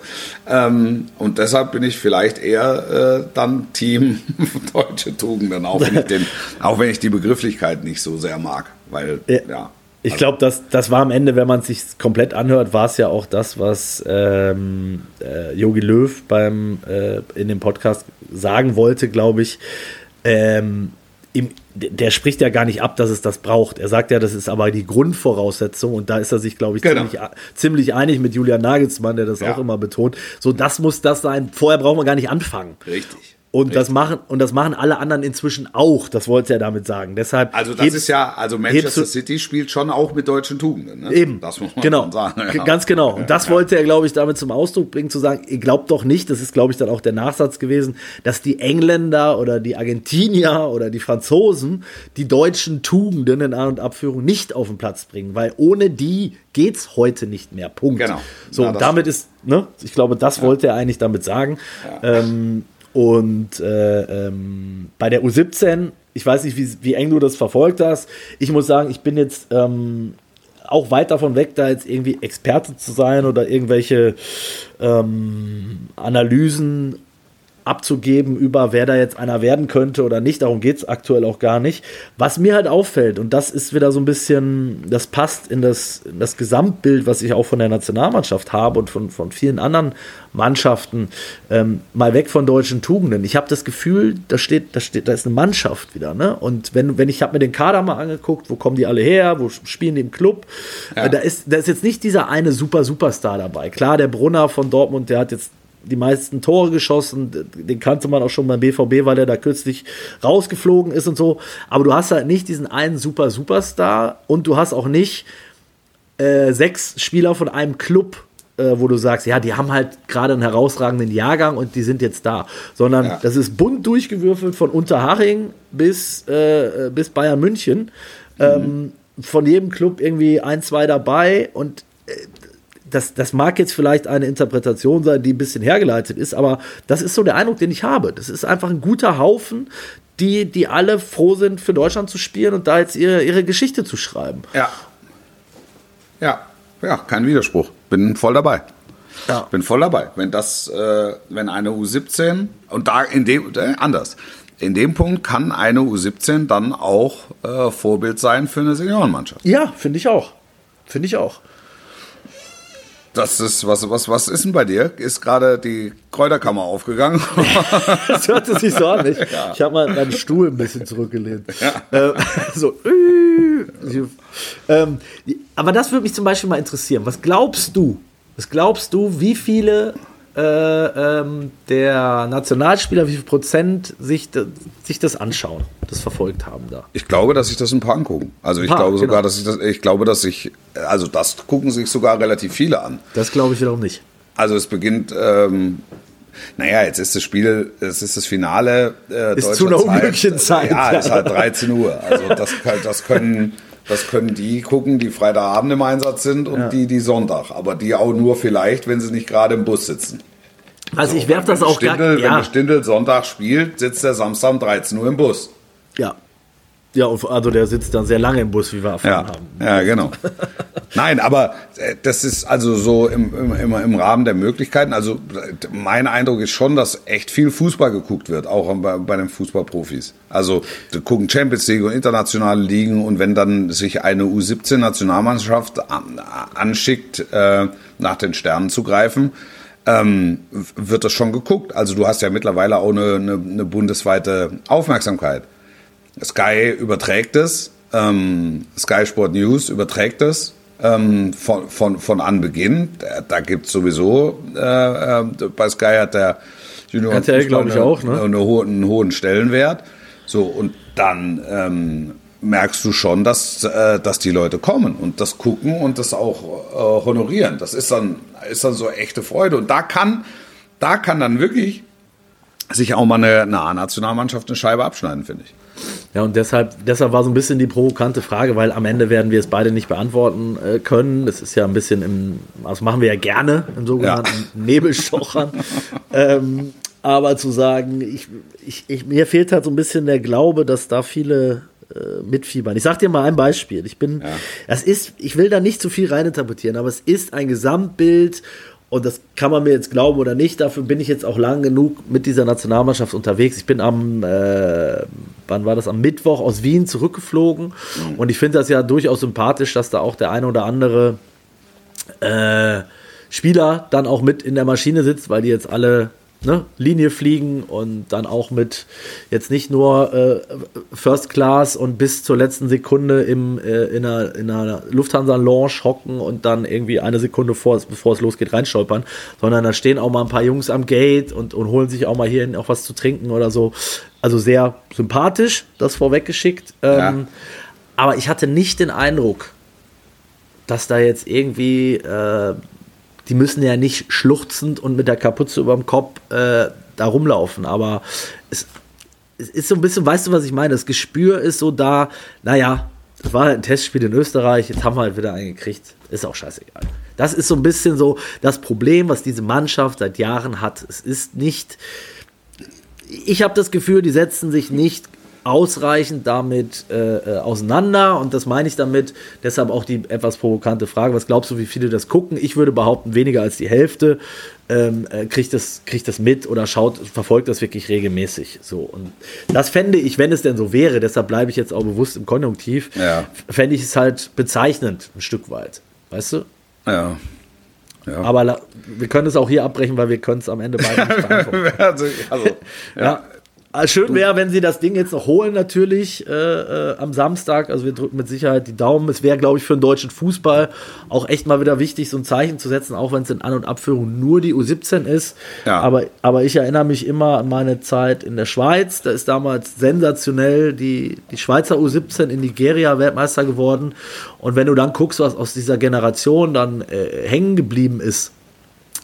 Ähm, und deshalb bin ich vielleicht eher äh, dann Team deutsche Tugenden, auch wenn ich, den, auch wenn ich die Begrifflichkeit nicht so sehr mag, weil ja, ja ich glaube, das, das war am Ende, wenn man es sich komplett anhört, war es ja auch das, was ähm, äh, Jogi Löw beim, äh, in dem Podcast sagen wollte, glaube ich. Ähm, im, der spricht ja gar nicht ab, dass es das braucht. Er sagt ja, das ist aber die Grundvoraussetzung und da ist er sich, glaube ich, genau. ziemlich, ziemlich, einig mit Julian Nagelsmann, der das ja. auch immer betont. So, das muss das sein. Vorher braucht man gar nicht anfangen. Richtig. Und das, machen, und das machen alle anderen inzwischen auch, das wollte er damit sagen. Deshalb also das ist ja, also Manchester City spielt schon auch mit deutschen Tugenden. Ne? Eben, das muss man genau. sagen. Ja. Ganz genau. Und das wollte er, glaube ich, damit zum Ausdruck bringen, zu sagen, ihr glaubt doch nicht, das ist, glaube ich, dann auch der Nachsatz gewesen, dass die Engländer oder die Argentinier oder die Franzosen die deutschen Tugenden in An- und Abführung nicht auf den Platz bringen, weil ohne die geht's heute nicht mehr. Punkt. Genau. So, Ja, damit ist, ne, ich glaube, das wollte er eigentlich damit sagen. Ähm, und äh, ähm, bei der U17, ich weiß nicht, wie, wie eng du das verfolgt hast. Ich muss sagen, ich bin jetzt ähm, auch weit davon weg, da jetzt irgendwie Experte zu sein oder irgendwelche ähm, Analysen abzugeben über, wer da jetzt einer werden könnte oder nicht. Darum geht es aktuell auch gar nicht. Was mir halt auffällt, und das ist wieder so ein bisschen, das passt in das, in das Gesamtbild, was ich auch von der Nationalmannschaft habe und von, von vielen anderen Mannschaften, ähm, mal weg von deutschen Tugenden. Ich habe das Gefühl, da steht, da steht, da ist eine Mannschaft wieder, ne? Und wenn, wenn ich habe mir den Kader mal angeguckt, wo kommen die alle her, wo spielen die im Club, Ja. äh, da ist, da ist jetzt nicht dieser eine super Superstar dabei. Klar, der Brunner von Dortmund, der hat jetzt die meisten Tore geschossen. Den kannte man auch schon beim BVB, weil er da kürzlich rausgeflogen ist und so. Aber du hast halt nicht diesen einen super Superstar und du hast auch nicht äh, sechs Spieler von einem Club, äh, wo du sagst, ja, die haben halt gerade einen herausragenden Jahrgang und die sind jetzt da. Sondern Ja. das ist bunt durchgewürfelt von Unterhaching bis, äh, bis Bayern München. Ähm, von jedem Club irgendwie ein, zwei dabei und äh, das, das mag jetzt vielleicht eine Interpretation sein, die ein bisschen hergeleitet ist, aber das ist so der Eindruck, den ich habe. Das ist einfach ein guter Haufen, die, die alle froh sind, für Deutschland zu spielen und da jetzt ihre, ihre Geschichte zu schreiben. Ja. Ja, ja, kein Widerspruch. Bin voll dabei. Ja. Bin voll dabei. Wenn das, äh, wenn eine U17 und da in dem äh, anders. In dem Punkt kann eine U17 dann auch äh, Vorbild sein für eine Seniorenmannschaft. Ja, finde ich auch. Finde ich auch. Das ist was was was ist denn bei dir? Ist gerade die Kräuterkammer aufgegangen? Das hört sich so an. Ich, ich habe mal meinen Stuhl ein bisschen zurückgelehnt. Äh, so. äh, ähm, aber das würde mich zum Beispiel mal interessieren. Was glaubst du? Was glaubst du, wie viele äh, ähm, der Nationalspieler, wie viel Prozent sich, sich das anschauen, das verfolgt haben da? Ich glaube, dass sich das ein paar angucken. Also ich paar, glaube sogar, genau. dass ich das, ich glaube, dass sich, also das gucken sich sogar relativ viele an. Das glaube ich wiederum nicht. Also es beginnt, ähm, naja, jetzt ist das Spiel, es ist das Finale. Äh, Ist zu einer Zeit. unglücklichen Zeit, Ja, ja. ist halt 13 Uhr. Also das, das können, das können die gucken, die Freitagabend im Einsatz sind und die, die Sonntag. Aber die auch nur vielleicht, wenn sie nicht gerade im Bus sitzen. Also ich werfe das Wenn auch gar Stindl, Wenn ja, der Stindl Sonntag spielt, sitzt der Samstag um 13 Uhr im Bus. ja. Ja, also der sitzt dann sehr lange im Bus, wie wir erfahren Ja, haben. ja genau. Nein, aber äh, das ist also so im, im, im, Rahmen der Möglichkeiten. Also mein Eindruck ist schon, dass echt viel Fußball geguckt wird, auch bei, bei den Fußballprofis. Also gucken Champions League und internationale Ligen und wenn dann sich eine U17-Nationalmannschaft an, anschickt, äh, nach den Sternen zu greifen, ähm, wird das schon geguckt. Also du hast ja mittlerweile auch eine, eine, eine bundesweite Aufmerksamkeit. Sky überträgt es, ähm, Sky Sport News überträgt es ähm, von, von, von Anbeginn. Da, gibt es sowieso, äh, äh, bei Sky hat der Junior RTL, glaub ich, auch, ne? eine ho einen hohen Stellenwert. So, und dann ähm, merkst du schon, dass, äh, dass die Leute kommen und das gucken und das auch äh, honorieren. Das ist dann, ist dann so echte Freude. Und da kann, da kann dann wirklich sich auch mal eine, eine A-Nationalmannschaft eine Scheibe abschneiden, finde ich. Ja, und deshalb, deshalb war so ein bisschen die provokante Frage, weil am Ende werden wir es beide nicht beantworten äh, können. Das ist ja ein bisschen im, das machen wir ja gerne im sogenannten Nebelstochern. ähm, aber zu sagen, ich, ich, ich, mir fehlt halt so ein bisschen der Glaube, dass da viele äh, mitfiebern. Ich sag dir mal ein Beispiel. Ich bin, das ist, ich will da nicht zu viel reininterpretieren, aber es ist ein Gesamtbild und das kann man mir jetzt glauben oder nicht. Dafür bin ich jetzt auch lang genug mit dieser Nationalmannschaft unterwegs. Ich bin am, äh, wann war das? Am Mittwoch aus Wien zurückgeflogen. Und ich finde das ja durchaus sympathisch, dass da auch der eine oder andere äh, Spieler dann auch mit in der Maschine sitzt, weil die jetzt alle ne, Linie fliegen und dann auch mit jetzt nicht nur äh, First Class und bis zur letzten Sekunde im, äh, in einer, in einer Lufthansa-Lounge hocken und dann irgendwie eine Sekunde vor, bevor es losgeht reinstolpern, sondern da stehen auch mal ein paar Jungs am Gate und, und holen sich auch mal hier auch was zu trinken oder so. Also sehr sympathisch, das vorweggeschickt. Ähm, ja. Aber ich hatte nicht den Eindruck, dass da jetzt irgendwie äh, die müssen ja nicht schluchzend und mit der Kapuze über dem Kopf äh, da rumlaufen, aber es, es, ist so ein bisschen, weißt du, was ich meine? Das Gespür ist so da, naja, das war halt ein Testspiel in Österreich, jetzt haben wir halt wieder einen gekriegt, ist auch scheißegal. Das ist so ein bisschen so das Problem, was diese Mannschaft seit Jahren hat. Es ist nicht, ich habe das Gefühl, die setzen sich nicht ausreichend damit äh, äh, auseinander und das meine ich damit. Deshalb auch die etwas provokante Frage: Was glaubst du, wie viele das gucken? Ich würde behaupten, weniger als die Hälfte ähm, äh, kriegt, das, kriegt das mit oder schaut, verfolgt das wirklich regelmäßig. So und das fände ich, wenn es denn so wäre, deshalb bleibe ich jetzt auch bewusst im Konjunktiv, ja. fände ich es halt bezeichnend ein Stück weit, weißt du? Ja. Ja. Aber wir können es auch hier abbrechen, weil wir können es am Ende beide nicht beantworten. also, also, ja. ja. Ah, schön wäre, wenn sie das Ding jetzt noch holen, natürlich äh, äh, am Samstag. Also wir drücken mit Sicherheit die Daumen. Es wäre, glaube ich, für den deutschen Fußball auch echt mal wieder wichtig, so ein Zeichen zu setzen, auch wenn es in An- und Abführung nur die U17 ist. Ja. Aber, aber ich erinnere mich immer an meine Zeit in der Schweiz. Da ist damals sensationell die, die Schweizer U17 in Nigeria Weltmeister geworden. Und wenn du dann guckst, was aus dieser Generation dann äh, hängen geblieben ist,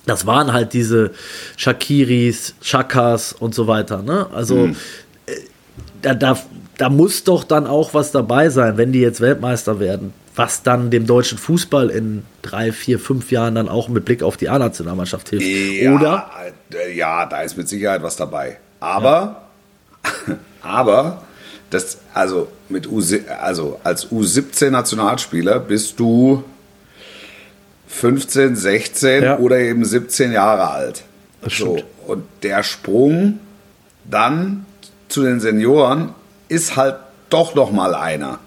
das waren halt diese Shakiris, Chakas und so weiter. Ne? Also mhm. Äh, da, da, da muss doch dann auch was dabei sein, wenn die jetzt Weltmeister werden, was dann dem deutschen Fußball in drei, vier, fünf Jahren dann auch mit Blick auf die A-Nationalmannschaft hilft. Ja, Oder? Äh, ja, da ist mit Sicherheit was dabei. Aber, ja. aber, das, also, mit U, also als U17-Nationalspieler bist du 15, 16 ja. oder eben 17 Jahre alt. Das so. Und der Sprung dann zu den Senioren ist halt doch noch mal einer.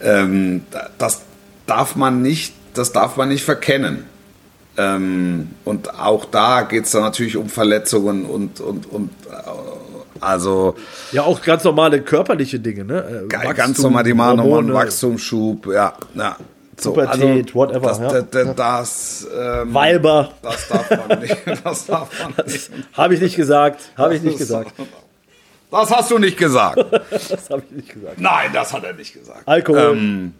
Ähm, das darf man nicht, das darf man nicht verkennen. Ähm, und auch da geht es dann natürlich um Verletzungen und, und, und äh, also. Ja, auch ganz normale körperliche Dinge, ne? Äh, ganz normal, die einen Wachstumsschub, ja. ja. So, Pubertät, also, whatever. Das, ja. das, das ähm, Weiber. Das darf man nicht. Das darf man nicht. Habe ich nicht gesagt. Habe ich nicht gesagt. Das hast du nicht gesagt. das habe ich nicht gesagt. Nein, das hat er nicht gesagt. Alkohol. Ähm,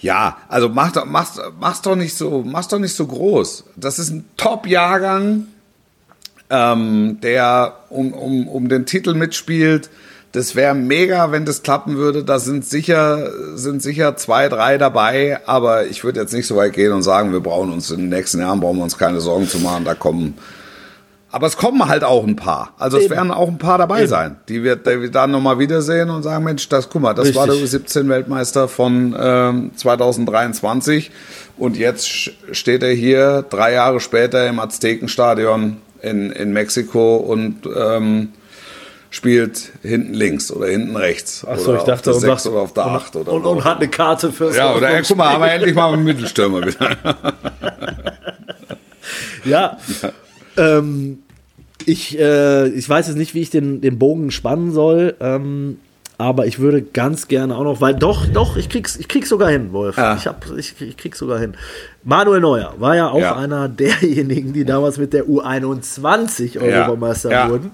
ja, also mach doch, mach's, mach's doch nicht so, mach's doch nicht so groß. Das ist ein Top-Jahrgang, ähm, der um, um, um den Titel mitspielt. Das wäre mega, wenn das klappen würde. Da sind sicher, sind sicher zwei, drei dabei. Aber ich würde jetzt nicht so weit gehen und sagen, wir brauchen uns in den nächsten Jahren, brauchen wir uns keine Sorgen zu machen. Da kommen, aber es kommen halt auch ein paar. Also Eben. es werden auch ein paar dabei Eben. sein, die wir, die wir dann nochmal wiedersehen und sagen, Mensch, das, guck mal, das Richtig. war der U17-Weltmeister von ähm, 2023 und jetzt steht er hier drei Jahre später im Aztekenstadion in, in Mexiko und ähm, spielt hinten links oder hinten rechts. Achso, ich dachte, auf der 6 oder auf der 8 oder und, und hat eine Karte fürs Ja, oder ey, guck mal, haben wir endlich mal einen Mittelstürmer wieder. ja. ja. Ähm, ich, äh, ich weiß jetzt nicht, wie ich den, den Bogen spannen soll. Ähm, aber ich würde ganz gerne auch noch, weil doch, doch, ich krieg's, ich krieg's sogar hin, Wolf. Ja. Ich, hab, ich, ich krieg's sogar hin. Manuel Neuer war ja auch ja. einer derjenigen, die damals mit der U21 Europameister ja. wurden.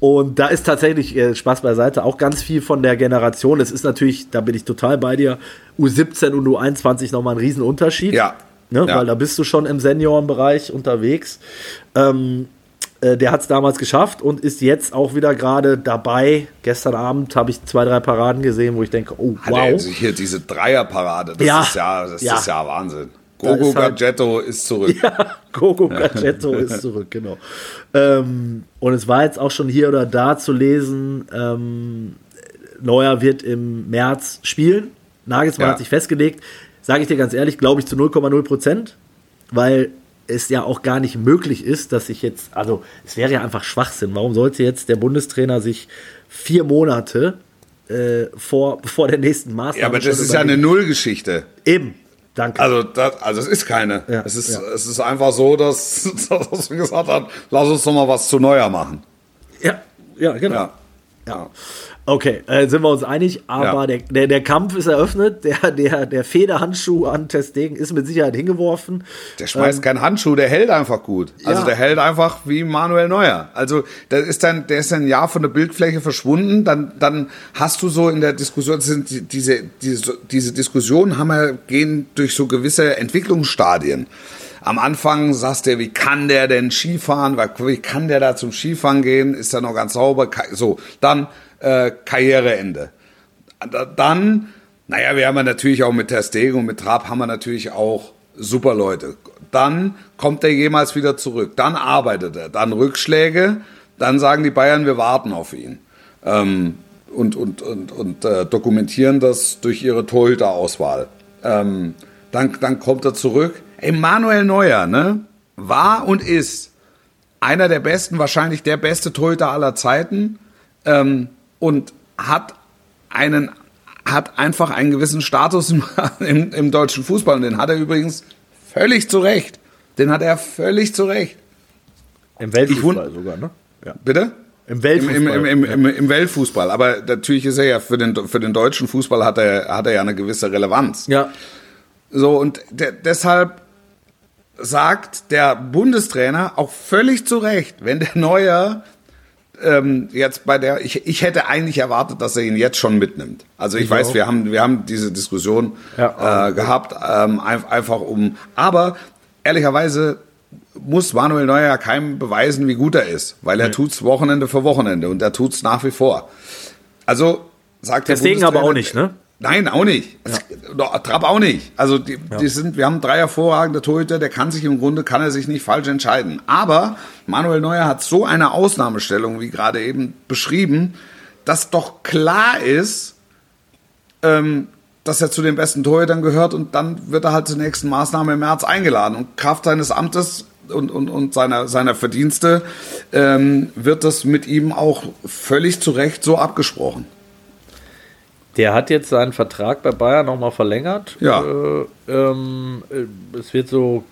Und da ist tatsächlich äh, Spaß beiseite auch ganz viel von der Generation. Es ist natürlich, da bin ich total bei dir, U17 und U21 nochmal ein Riesenunterschied. Ja. Ne? ja. Weil da bist du schon im Seniorenbereich unterwegs. Ähm, äh, der hat es damals geschafft und ist jetzt auch wieder gerade dabei. Gestern Abend habe ich zwei, drei Paraden gesehen, wo ich denke, oh, wow. Also hier diese Dreierparade, das, ja. Ist, ja, das ja. ist ja Wahnsinn. Gogo ist halt, Gadgetto ist zurück. Ja, Gogo Gadgetto ist zurück, genau. Ähm, und es war jetzt auch schon hier oder da zu lesen, ähm, Neuer wird im März spielen. Nagelsmann ja. hat sich festgelegt. Sage ich dir ganz ehrlich, glaube ich zu 0,0 Prozent, weil es ja auch gar nicht möglich ist, dass sich jetzt, also es wäre ja einfach Schwachsinn. Warum sollte jetzt der Bundestrainer sich vier Monate äh, vor, vor der nächsten Maßnahme. Ja, aber das ist ja eine Nullgeschichte. Eben. Danke. Also, das, also es ist keine. Ja, es, ist, ja. es ist einfach so, dass, dass man gesagt hat, lass uns doch mal was zu neuer machen. ja, ja, genau. Ja. Ja. Okay, äh, sind wir uns einig, aber Ja. der, der, der Kampf ist eröffnet, der, der, der Federhandschuh an Testegen ist mit Sicherheit hingeworfen. Der schmeißt keinen Handschuh, der hält einfach gut. Also Ja. der hält einfach wie Manuel Neuer. Also der ist dann, der ist dann ein Jahr von der Bildfläche verschwunden. Dann, dann hast du so in der Diskussion, sind die- diese, diese, diese Diskussionen haben wir, gehen durch so gewisse Entwicklungsstadien. Am Anfang sagst du, wie kann der denn Skifahren? Wie kann der da zum Skifahren gehen? Ist er noch ganz sauber? So, dann äh, Karriereende. Da- Dann, naja, wir haben natürlich auch mit Ter Stegen und mit Trapp haben wir natürlich auch super Leute. Dann kommt er jemals wieder zurück. Dann arbeitet er. Dann Rückschläge. Dann sagen die Bayern, wir warten auf ihn. Ähm, und und, und, und äh, dokumentieren das durch ihre Torhüterauswahl. Ähm, dann, dann kommt er zurück. Emanuel Neuer, ne, war und ist einer der besten, wahrscheinlich der beste Torhüter aller Zeiten ähm, und hat einen hat einfach einen gewissen Status im, im, im deutschen Fußball und den hat er übrigens völlig zu Recht. Den hat er völlig zu Recht. Im Weltfußball sogar, ne? Ja. Bitte? Im Weltfußball. Im, im, im Weltfußball. Aber natürlich ist er ja für den, für den deutschen Fußball hat er, hat er ja eine gewisse Relevanz. ja. So, und de deshalb sagt der Bundestrainer auch völlig zu Recht, wenn der Neuer ähm, jetzt bei der, ich, ich hätte eigentlich erwartet, dass er ihn jetzt schon mitnimmt. Also ich, Ich weiß, auch. wir haben, wir haben diese Diskussion Ja. äh, gehabt, ähm, ein, einfach um, aber ehrlicherweise muss Manuel Neuer keinem beweisen, wie gut er ist, weil er tut's Wochenende für Wochenende und er tut's nach wie vor. Also sagt der Deswegen aber auch nicht, ne? Nein, auch nicht. Ja. Trapp auch nicht. Also die, die sind, wir haben drei hervorragende Torhüter, der kann sich im Grunde, kann er sich nicht falsch entscheiden. Aber Manuel Neuer hat so eine Ausnahmestellung, wie gerade eben beschrieben, dass doch klar ist, ähm, dass er zu den besten Torhütern gehört und dann wird er halt zur nächsten Maßnahme im März eingeladen. Und Kraft seines Amtes und, und, und seiner, seiner Verdienste ähm, wird das mit ihm auch völlig zu Recht so abgesprochen. Der hat jetzt seinen Vertrag bei Bayern nochmal verlängert. Ja. Äh, ähm, äh, es wird so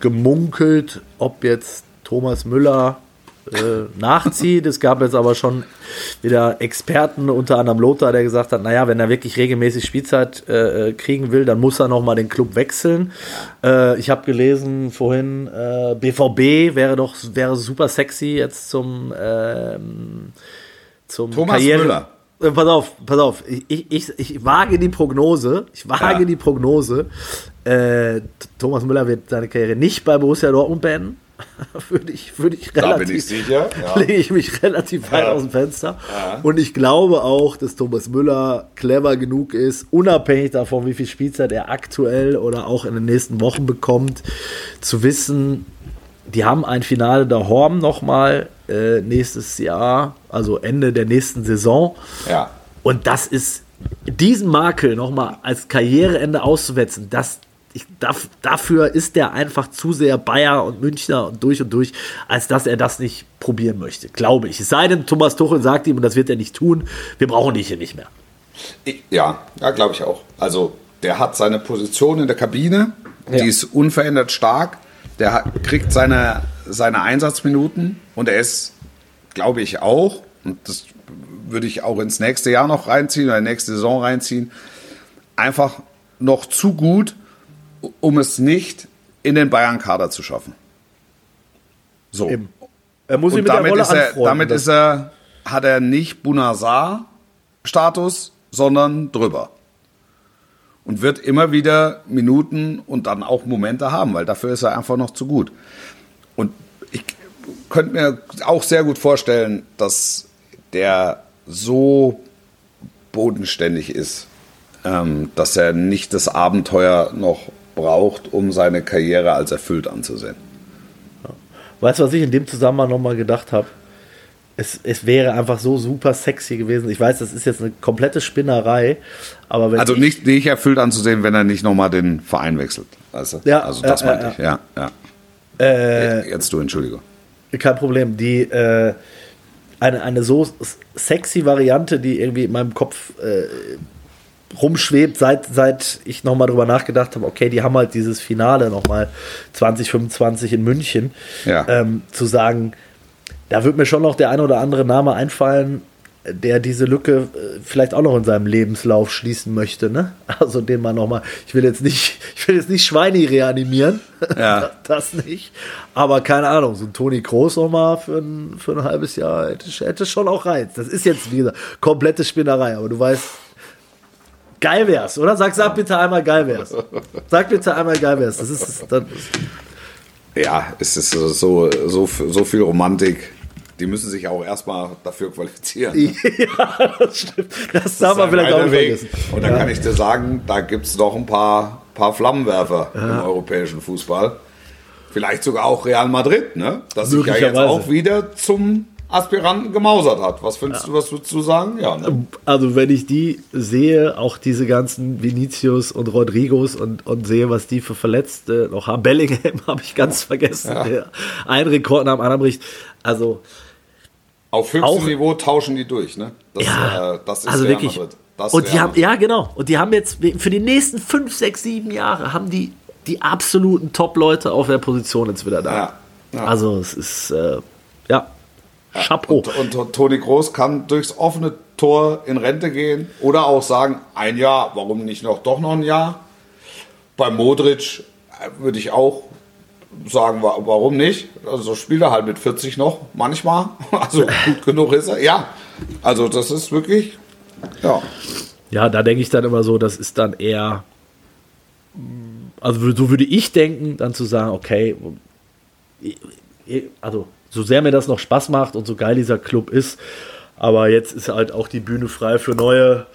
gemunkelt, ob jetzt Thomas Müller äh, nachzieht. Es gab jetzt aber schon wieder Experten, unter anderem Lothar, der gesagt hat, naja, wenn er wirklich regelmäßig Spielzeit äh, kriegen will, dann muss er nochmal den Club wechseln. Äh, ich habe gelesen vorhin, äh, BVB wäre doch wäre super sexy jetzt zum, ähm, zum Thomas Karriere Müller. Äh, Pass auf, pass auf. Ich, ich, ich wage die Prognose. Ich wage Ja. die Prognose. Äh, Thomas Müller wird seine Karriere nicht bei Borussia Dortmund beenden. würde ich, würde ich Da relativ, bin ich sicher, ja. lege ich mich relativ weit Ja. aus dem Fenster. Und ich glaube auch, dass Thomas Müller clever genug ist, unabhängig davon, wie viel Spielzeit er aktuell oder auch in den nächsten Wochen bekommt, zu wissen, die haben ein Finale der Horm nochmal äh, nächstes Jahr, also Ende der nächsten Saison. Ja. Und das ist, diesen Makel nochmal als Karriereende auszuwetzen, das, ich, darf, dafür ist der einfach zu sehr Bayer und Münchner und durch und durch, als dass er das nicht probieren möchte, glaube ich. Es sei denn, Thomas Tuchel sagt ihm, und das wird er nicht tun, wir brauchen dich hier nicht mehr. Ich, ja, ja glaube ich auch. Also der hat seine Position in der Kabine, Ja. die ist unverändert stark. Der hat, kriegt seine, seine Einsatzminuten und er ist, glaube ich, auch, und das würde ich auch ins nächste Jahr noch reinziehen oder nächste Saison reinziehen, einfach noch zu gut, um es nicht in den Bayern-Kader zu schaffen. So. Eben. Er muss Und mit der damit, Rolle ist er, damit ist er, hat er nicht Bunazar-Status, sondern drüber. Und wird immer wieder Minuten und dann auch Momente haben, weil dafür ist er einfach noch zu gut. Und ich könnte mir auch sehr gut vorstellen, dass der so bodenständig ist, ähm, dass er nicht das Abenteuer noch braucht, um seine Karriere als erfüllt anzusehen. Weißt du, was ich in dem Zusammenhang nochmal gedacht habe? Es, es wäre einfach so super sexy gewesen. Ich weiß, das ist jetzt eine komplette Spinnerei, aber wenn Also ich, nicht, nicht erfüllt anzusehen, wenn er nicht nochmal den Verein wechselt. Weißt du? Ja, also das ja, meinte ja, ich, ja. ja. äh, Jetzt du, Entschuldigung. kein Problem, die äh, eine, eine so sexy Variante, die irgendwie in meinem Kopf äh, rumschwebt, seit, seit ich nochmal drüber nachgedacht habe, okay, die haben halt dieses Finale nochmal 2025 in München, Ja. ähm, zu sagen, da wird mir schon noch der ein oder andere Name einfallen, der diese Lücke äh, vielleicht auch noch in seinem Lebenslauf schließen möchte, ne? Also den man nochmal, ich will jetzt nicht, ich will jetzt nicht Schweini reanimieren, Ja. das nicht, aber keine Ahnung, so ein Toni Kroos nochmal für ein, für ein halbes Jahr hätte, hätte schon auch Reiz. Das ist jetzt wieder komplette Spinnerei, aber du weißt, geil wär's, oder? Sag, sag bitte einmal geil wär's. Sag bitte einmal geil wär's. Das ist, das, Ja, es ist so, so, so viel Romantik. Die müssen sich auch erstmal dafür qualifizieren. ja, das stimmt. Das Das darf man ein vielleicht auch nicht Weg. vergessen. Und da kann ich dir sagen, da gibt es noch ein paar, paar Flammenwerfer im europäischen Fußball. Vielleicht sogar auch Real Madrid, ne? Das sich ja jetzt auch wieder zum Aspiranten gemausert hat. Was findest du, was würdest du sagen? Ja, ne? Also wenn ich die sehe, auch diese ganzen Vinicius und Rodrigos und, und sehe, was die für Verletzte noch haben. Bellingham habe ich ganz vergessen, der einen Rekord nach dem anderen bricht. Also Auf höchstem auch- Niveau tauschen die durch, ne? Das, ja, äh, das ist also Real wirklich. Madrid. Das und die haben, Madrid. ja genau. Und die haben jetzt für die nächsten fünf, sechs, sieben Jahre haben die die absoluten Top-Leute auf der Position jetzt wieder da. Ja, ja. Also es ist äh, ja Chapeau. Und, und Toni Groß kann durchs offene Tor in Rente gehen oder auch sagen, ein Jahr, warum nicht noch doch noch ein Jahr? Bei Modric äh, würde ich auch sagen, wa- warum nicht? Also spielt er halt mit 40 noch, manchmal. Also gut genug ist er. Ja, also das ist wirklich, ja. Ja, da denke ich dann immer so, das ist dann eher, also so würde ich denken, dann zu sagen, okay, also so sehr mir das noch Spaß macht und so geil dieser Club ist, aber jetzt ist halt auch die Bühne frei für neue,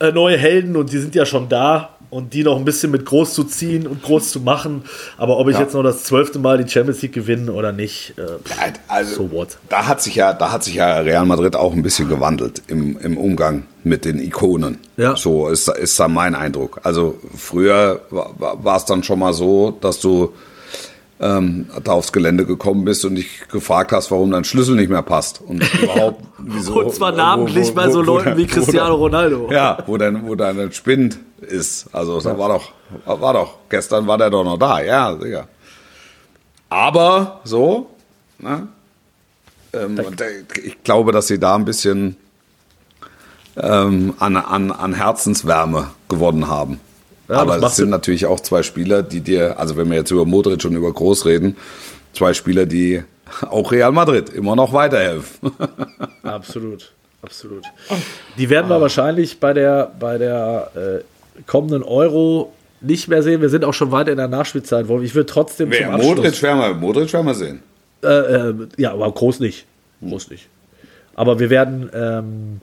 äh, neue Helden und die sind ja schon da und die noch ein bisschen mit groß zu ziehen und groß zu machen. Aber ob ich Ja. jetzt noch das zwölfte Mal die Champions League gewinne oder nicht, äh, Also, So what? Da hat sich ja, da hat sich ja Real Madrid auch ein bisschen gewandelt im, im Umgang mit den Ikonen. Ja. So ist, ist da mein Eindruck. Also früher war es dann schon mal so, dass du ähm, da aufs Gelände gekommen bist und dich gefragt hast, warum dein Schlüssel nicht mehr passt und überhaupt wieso. Und zwar namentlich bei so Leuten wie Cristiano Ronaldo. Ja, wo dein, wo dein Spind ist. Also da war doch, war doch, gestern war der doch noch da, ja, sicher. Aber so, ne? Ähm, äh, ich glaube, dass sie da ein bisschen ähm, an, an, an Herzenswärme gewonnen haben. Ja, das Aber es sind natürlich auch zwei Spieler, die dir, also wenn wir jetzt über Modric und über Groß reden, zwei Spieler, die auch Real Madrid immer noch weiterhelfen. Absolut, absolut. Die werden wir wahrscheinlich bei der, bei der äh, kommenden Euro nicht mehr sehen. Wir sind auch schon weiter in der Nachspielzeit. Ich will trotzdem Wer, zum Abschluss. Modric werden wir, Modric werden wir sehen. Äh, äh, ja, aber groß nicht. Groß nicht. Aber wir werden ähm,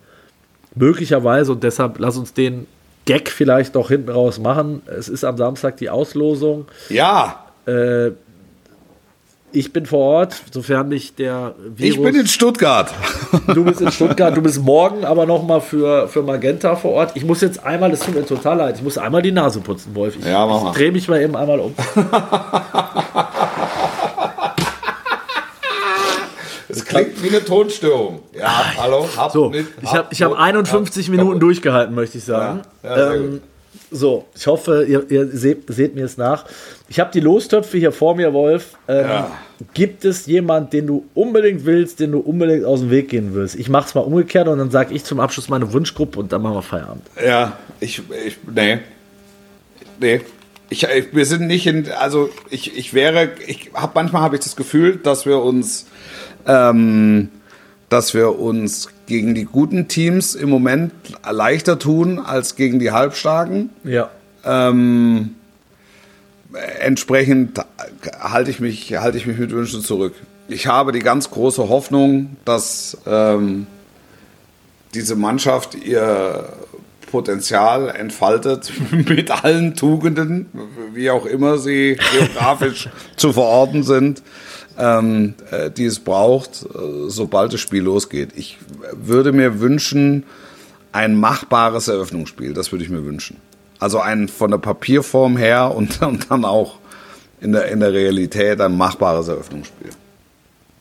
möglicherweise, und deshalb lass uns den Gag vielleicht noch hinten raus machen. Es ist am Samstag die Auslosung. Ja, Äh, ich bin vor Ort, sofern nicht der Virus. ich bin in Stuttgart. Du bist in Stuttgart, du bist morgen aber nochmal für, für Magenta vor Ort. Ich muss jetzt einmal, das tut mir total leid, ich muss einmal die Nase putzen, Wolf. Ich, Ja, mach mal. ich drehe mich mal eben einmal um. Es klingt wie eine Tonstörung. Ja, hallo, hab So, nicht, ich habe ich hab 51 Minuten durchgehalten, möchte ich sagen. Ja, ja, ähm, so, ich hoffe, ihr, ihr seht, seht mir es nach. Ich habe die Lostöpfe hier vor mir, Wolf. Ähm, Ja. Gibt es jemanden, den du unbedingt willst, den du unbedingt aus dem Weg gehen willst? Ich mache es mal umgekehrt und dann sage ich zum Abschluss meine Wunschgruppe und dann machen wir Feierabend. Ja, ich, ich, nee. Nee. Ich, ich, wir sind nicht in, also ich, ich wäre, ich habe manchmal habe ich das Gefühl, dass wir uns, ähm, dass wir uns gegen die guten Teams im Moment leichter tun als gegen die halbstarken. Ja. Ähm, entsprechend halte ich mich, halte ich mich mit Wünschen zurück. Ich habe die ganz große Hoffnung, dass ähm, diese Mannschaft ihr Potenzial entfaltet mit allen Tugenden, wie auch immer sie geografisch zu verorten sind, ähm, äh, die es braucht, äh, sobald das Spiel losgeht. Ich würde mir wünschen, ein machbares Eröffnungsspiel, das würde ich mir wünschen. Also ein von der Papierform her und, und dann auch in der, in der Realität ein machbares Eröffnungsspiel.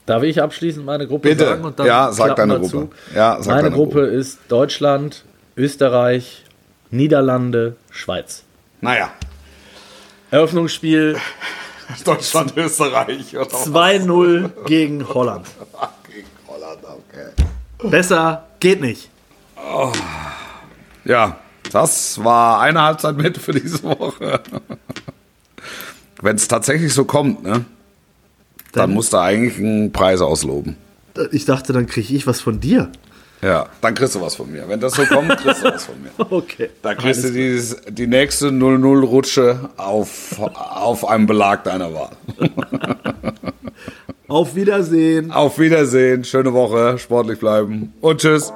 Darf ich abschließend meine Gruppe Bitte. sagen? Und dann Ja, sag deine Gruppe. Ja, sag meine Gruppe Gruppe. ist Deutschland, Österreich, Niederlande, Schweiz. Naja, Eröffnungsspiel Deutschland, Österreich oder was? 2-0 gegen Holland. Gegen Holland, okay. Besser geht nicht. Ja, das war eine Halbzeit mit für diese Woche. Wenn es tatsächlich so kommt, ne? Dann musst du eigentlich einen Preis ausloben. Ich dachte, dann kriege ich was von dir. Ja, dann kriegst du was von mir. Wenn das so kommt, kriegst du was von mir. Okay. Da kriegst du dieses, die nächste 0-0-Rutsche auf, auf einem Belag deiner Wahl. Auf Wiedersehen. Auf Wiedersehen, schöne Woche, sportlich bleiben und tschüss.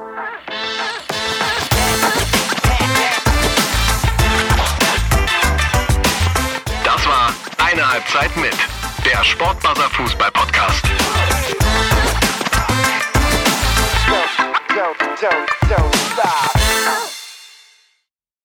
Das war eine Halbzeit mit der Sportbuzzer Fußball Podcast. Jones.